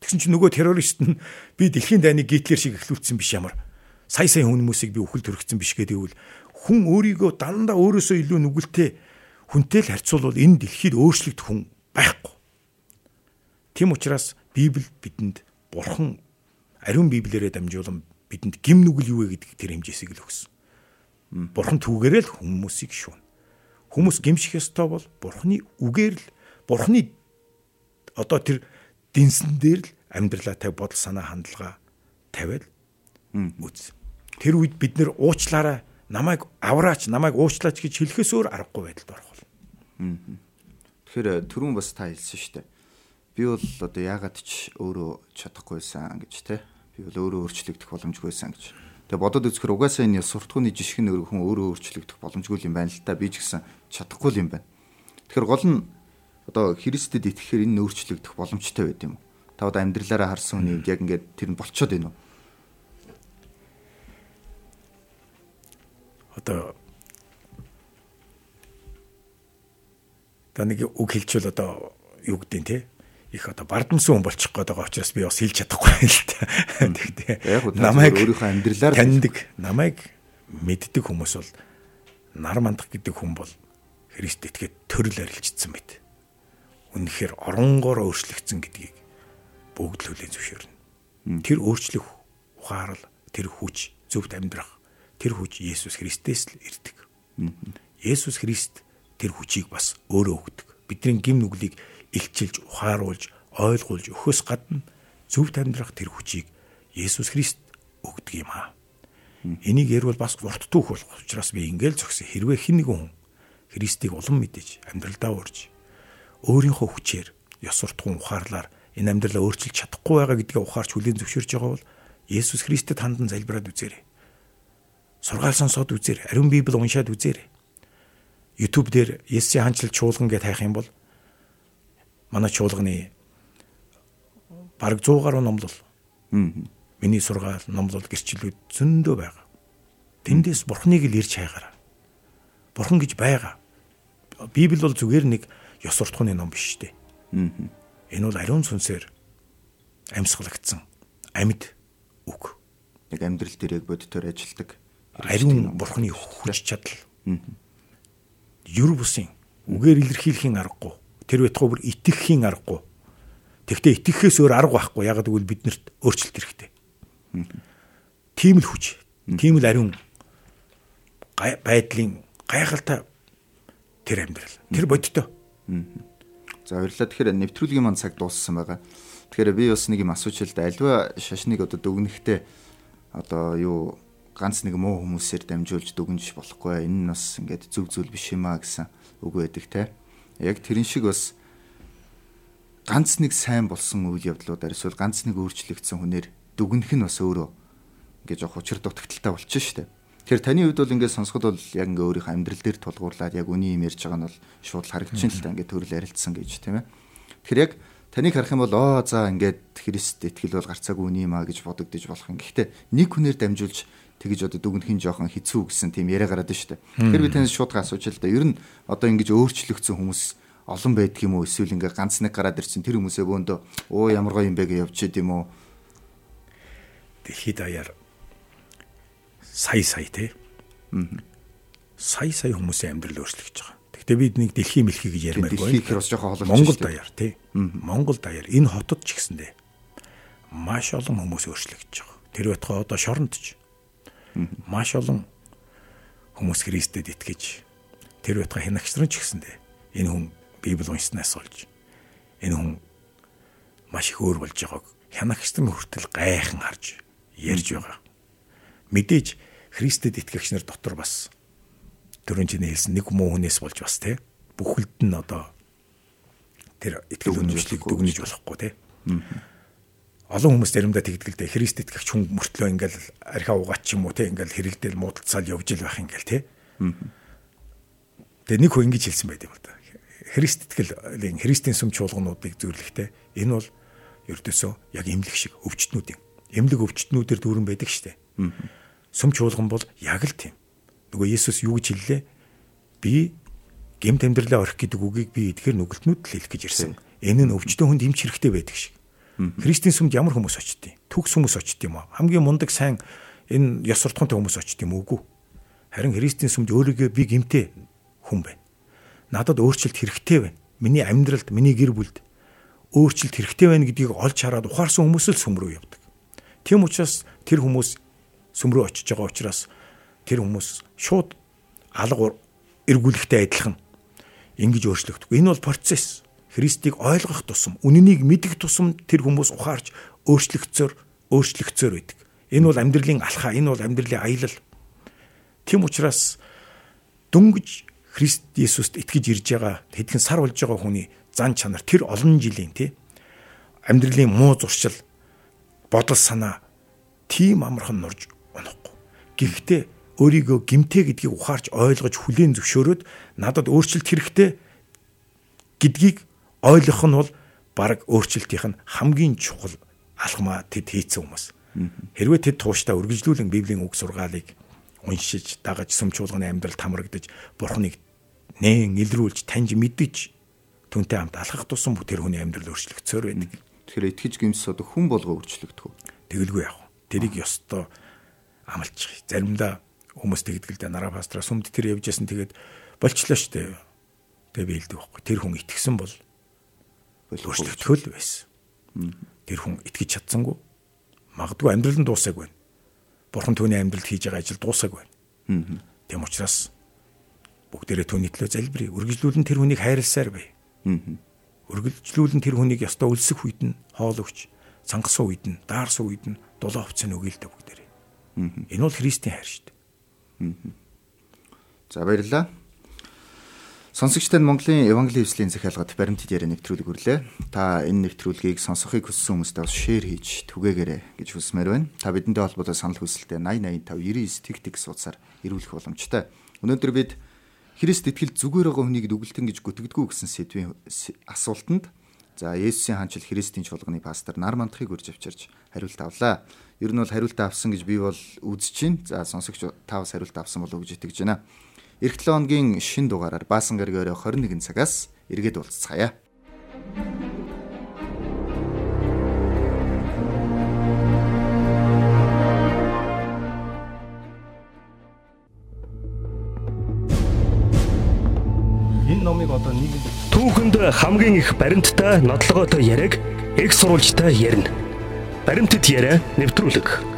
Тэгсэн чинь нөгөө террорист нь би дэлхийн дайныг гитлер шиг эхлүүлсэн биш ямар. Сая сая хүмүүсийг би үхэл төрөгцсөн биш гэдэг үл хүн өөрийгөө дандаа өөрөөсөө илүү нүгэлтэй хүнтэй л харьцуулбал энэ дэлхийд өөрчлөгдөх хүн байхгүй. Тийм учраас Библи бидэнд бурхан ариун библиэрээ дамжуулан бидэнд гим нүгэл юу вэ гэдэг тэр хэмжээсийг л өгсөн. Бурхан түүгээрээ л хүмүүсийг шүүн. Хүмүүс гимших ёстой бол бурханы үгээр л бурханы одоо тэр дэнсэн дээр л амьдралаа тавь бодол санаа хандлага тавиад үз. Тэр үед бид нэр уучлаарай намайг авраач намайг уучлаач гэж хэлэхээс өөр аргагүй байдалд орох бол. Тэгэхээр түрүүн бас та хэлсэн шүү дээ. Би бол одоо яагаад ч өөрөө чадахгүйсэн гэж те. Би бол өөрөө өөрчлөгдөх боломжгүйсэн гэж. Тэгээ бодоод үзэхэр угаасаа энэ суртахууны жишг нь хүн өөрөө өөрчлөгдөх боломжгүй юм байна л та. Би ч гэсэн чадахгүй юм байна. Тэгэхээр гол нь одоо Христэд итгэхээр энэ өөрчлөгдөх боломжтой байд юм уу? Та одоо амьдралаараа харсан хүний хувьд яг ингээд тэр нь болцоод байна уу? одоо та нэг үг хэлчихвэл одоо юу гэдэг нь те их одоо бардамсан хүн болчих гээд байгаа учраас би бас хэлж чадахгүй л та. Тэгтээ зөвхөн өөрийнхөө амьдралаар таньдаг намайг мэддэг хүмүүс бол нар мандах гэдэг хүн бол Христ итгээд төрөл арилжчихсан байт. Үнэхээр оронгоор өөрчлөгдсөн гэдгийг бүгд л хүлээн зөвшөөрнө. Тэр өөрчлөх ухаарл тэр хүч зөвхт амьдрах тэр хүч Есүс Христээс л ирдэг. Есүс Христ тэр хүчийг бас өөрөө өгдөг. Бидний гим нүглийг илчилж, ухааруулж, ойлгуулж өгөхөөс гадна зөвхт амьдрах тэр хүчийг Есүс Христ өгдөг юм аа. Энийг ярил бас урт түүх болох учраас би ингээл зөксөн. Хэрвээ хэн нэгэн хүн Христийг улам мэдэж, амьдралдаа урьж өөрийнхөө хүчээр ёс суртахуун ухаарлаар энэ амьдралаа өөрчилж чадахгүй байгаа гэдгээ ухаарч хүлээн зөвшөөрч байгаа бол Есүс Христэд хандан залбираад үзээрэй. Сургаал сонсоод үзээрэй. Ариун Библи уншаад үзээрэй. YouTube дээр Есүсийн хаанчлал чуулган гэж хайх юм бол манай чуулганы бараг 100 гаруй номлол миний сургаал номлол гэрчлэлүүд зөндөө байгаа. Тэндээс Бурхныг л ирж хайгаараа. Бурхан гэж байгаа. Библи бол зүгээр нэг ёс суртахууны ном биш шүү дээ. Энэ бол ариун сүнсээр амьсгалагдсан амьд үг. яг амьдрал дээр яг бодитоор ажилдаг. Ариун бурхны хүч чадал. Юр бусын үгээр илэрхийлэхийн аргагүй. Тэр байтугай бүр итгэхийн аргагүй. Тэгвэл итгэхээс өөр арга байхгүй. Ягаад гэвэл биднэрт өөрчлөлт хэрэгтэй. Тийм л хүч. Тийм л ариун байдлын гайхалтай тэр амьдрал. Тэр бодиттой. За баярлалаа. Тэгэхээр нэвтрүүлгийн маань цаг дууссан байгаа. Тэгэхээр би бас нэг юм асууж да. Альва шашныг одоо дүгнэхдээ одоо юу ганц нэг муу хүмүүсээр дамжуулж дүгнж болохгүй. Энэ нь бас ингээд зөв зүйл биш юм а гэсэн үг байдаг те. Яг тэрэн шиг бас ганц нэг сайн болсон үйл явдлуудаар эсвэл ганц нэг өөрчлөгдсөн хүнээр дүгнэх нь бас өөрөө ингээд жоох учир дутагдaltaй болчихно шүү дээ. Тэгэхээр таны хувьд бол ингээд сонсоход бол яг ингээд өөрийнхөө амьдрал дээр тулгуурлаад яг үний юм ярьж байгаа нь бол шууд харагдчихын л та ингээд төрөл ярилцсан гэж тийм ээ. Тэгэхээр яг таныг харах юм бол оо за ингээд Христ итгэл бол гарцаагүй үний юм а гэж бодогдож болох юм. Гэхдээ нэг хүнээр дамжуулж тэгэж одоо дүгнэхийн жоохон хэцүү гэсэн тийм яриа гараад байна шүү дээ. Тэгэхээр би танаас шууд асууж л да. Ер нь одоо ингэж өөрчлөгдсөн хүмүүс олон байдаг юм уу эсвэл ингээ ганц нэг гараад ирсэн тэр хүмүүсээ бөөндөө оо ямар гоё юм бэ гэж явчихад юм уу Дэлхийд даяар сая сая те. Сая сая хүмүүсийн амьдрал өөрчлөгдөж байгаа. Гэхдээ бид нэг дэлхийн мэлхий гэж ярмаар дэлхий гэхэр бас жоохон холомч Монгол даяар тий. Монгол даяар энэ хотод ч гэсэндээ маш олон хүмүүс өөрчлөгдөж байгаа. Тэр байтугай одоо шоронд ч маш олон хүмүүс Христэд итгэж тэр байтугай хянагчран ч гэсэндээ энэ хүн Библи уншснаас олж энэ хүн маш их өөр болж байгааг хянагчтан хүртэл гайхан харж ярьж байгаа. Мэдээж Христэд итгэгч нар дотор бас төрөн чиний хэлсэн нэг муу хүнээс болж бас те бүхэлд нь одоо тэр итгэл үнэмшлийг дүгнэж болохгүй те. Олон хүмүүс заримдаа тэгдэг л дээ Христ итгэгч хүн мөртлөө ингээл архиа угаат ч юм уу те ингээл хэрэлдэл муудалцаал явж ил байх ингээл те. Тэгээ нэг хүн ингэж хэлсэн байт юм л да. Христ итгэлийн Христийн сүм чуулгануудыг зөвлөхтэй энэ бол ердөөсөө яг эмнэлэг шиг өвчтнүүдийн эмнэлэг өвчтнүүдээр дүүрэн байдаг штэ. Сүм чуулган бол яг л тийм. Нөгөө Есүс юу гэж хэллээ? Би гемт амьдралаа орхих гэдэг үгийг би эдгээр нүгэлтнүүд л хэлэх гэж ирсэн. Энэ нь өвчтөн хүнд эмч хэрэгтэй байдаг шиг. Христийн сүмд ямар хүмүүс очдгийг? Төгс хүмүүс очдгийг юм уу? Хамгийн мундаг сайн энэ ёс суртахуунтай хүмүүс очдгийг юм уугүй. Харин Христийн сүмд өөригөө би гимтэй хүн байна. Надад өөрчлөлт хэрэгтэй байна. Миний амьдралд, миний гэр бүлд өөрчлөлт хэрэгтэй байна гэдгийг олж хараад ухаарсан хүмүүс л сүм рүү явдаг. Тийм учраас тэр хүмүүс сүм рүү очиж байгаа учраас тэр хүмүүс шууд алга эргүүлэхтэй адилхан ингэж өөрчлөгдөхгүй. Энэ бол процесс. Христийг ойлгох тусам, үнэнийг мэдэх тусам тэр хүмүүс ухаарч өөрчлөгцөөр өөрчлөгцөөр байдаг. Энэ бол амьдралын алхаа, энэ бол амьдралын аялал. Тийм учраас дөнгөж Христ Есүст итгэж ирж байгаа хэдхэн сар болж байгаа хүний зан чанар тэр олон жилийн тий амьдралын муу зуршил бодол санаа тийм амархан нурж унахгүй. Гэхдээ өөрийгөө гимтэй гэдгийг ухаарч ойлгож хүлээн зөвшөөрөөд надад өөрчлөлт хэрэгтэй гэдгийг ойлгох нь бол баг өөрчлөлтийнх нь хамгийн чухал алхмаа тэд хийцэн хүмүүс. Хэрвээ тэд тууштай үргэлжлүүлэн Библийн үг сургаалыг уншиж дагаж сүмчуулганы амьдралд хамрагдаж бурхныг нээн илрүүлж таньж мэдэж түнтэй хамт алхах тусам тэр хүний амьдрал өөрчлөгцөөр байдаг. Тэгэхээр итгэж гимс одоо хүн болго өөрчлөгдөх үү? Тэгэлгүй яах вэ? Тэрийг ёстой амлчих. Заримдаа хүмүүс тэгдэг л дээ нараа пастраа сүмд тэр явж ясан тэгээд болчлоо штэ. Тэгээ би хэлдэг байхгүй. Тэр хүн итгэсэн бол өөрчлөгдөхөл байсан. Тэр хүн итгэж чадсангүй. Магадгүй амьдрал нь дуусаагүй байна. Бурхан түүний амьдралд хийж байгаа ажил дуусаагүй байна. Тэм учраас бүгдээрээ түүний төлөө залбирая. Үргэлжлүүлэн тэр хүнийг хайрласаар бай. Үргэлжлүүлэн тэр хүнийг ёстой өлсөх үед нь хоол өгч, цангасан үед нь, даарсан үед нь дулаан хувцас өгөөл дэ бүгдээрээ. Энэ бол Христийн хайр шүү дээ. За баярлалаа. Сонсогчдод Монголын Евангелийн эвслийн захиалгад баримтд яриа нэвтрүүлэг хүрлээ. Та энэ нэвтрүүлгийг сонсохыг хүссэн хүмүүстээ бас шеэр хийж түгээгээрэй гэж хүсмээр байна. Та бидэнтэй холбоотой санал хүсэлтээ 8085 99 тэг тэг суудсаар ирүүлэх боломжтой. Өнөөдөр бид Христ итгэл зүгээр байгаа хүнийг дүгэлтэн гэж гүтгэдэггүй гэсэн сэдвийн асуултанд за Есүсийн хаанчил Христийн чуулганы пастор нар мандахыг урьж авчирч хариулт авлаа. Ер нь бол хариулт авсан гэж би бол үзэж чинь. За сонсогч та бас хариулт авсан болов уу гэж итгэж байна. Эх 7 хоногийн шин дугаараар Баасан өрөө 21 цагаас эргээд уулзцаая. Энэ номыг одоо нэг түүхэнд хамгийн их баримттай нотлогоотой яриаг их сурвалжтай ярина. Баримтат яриа нэвтрүүлэг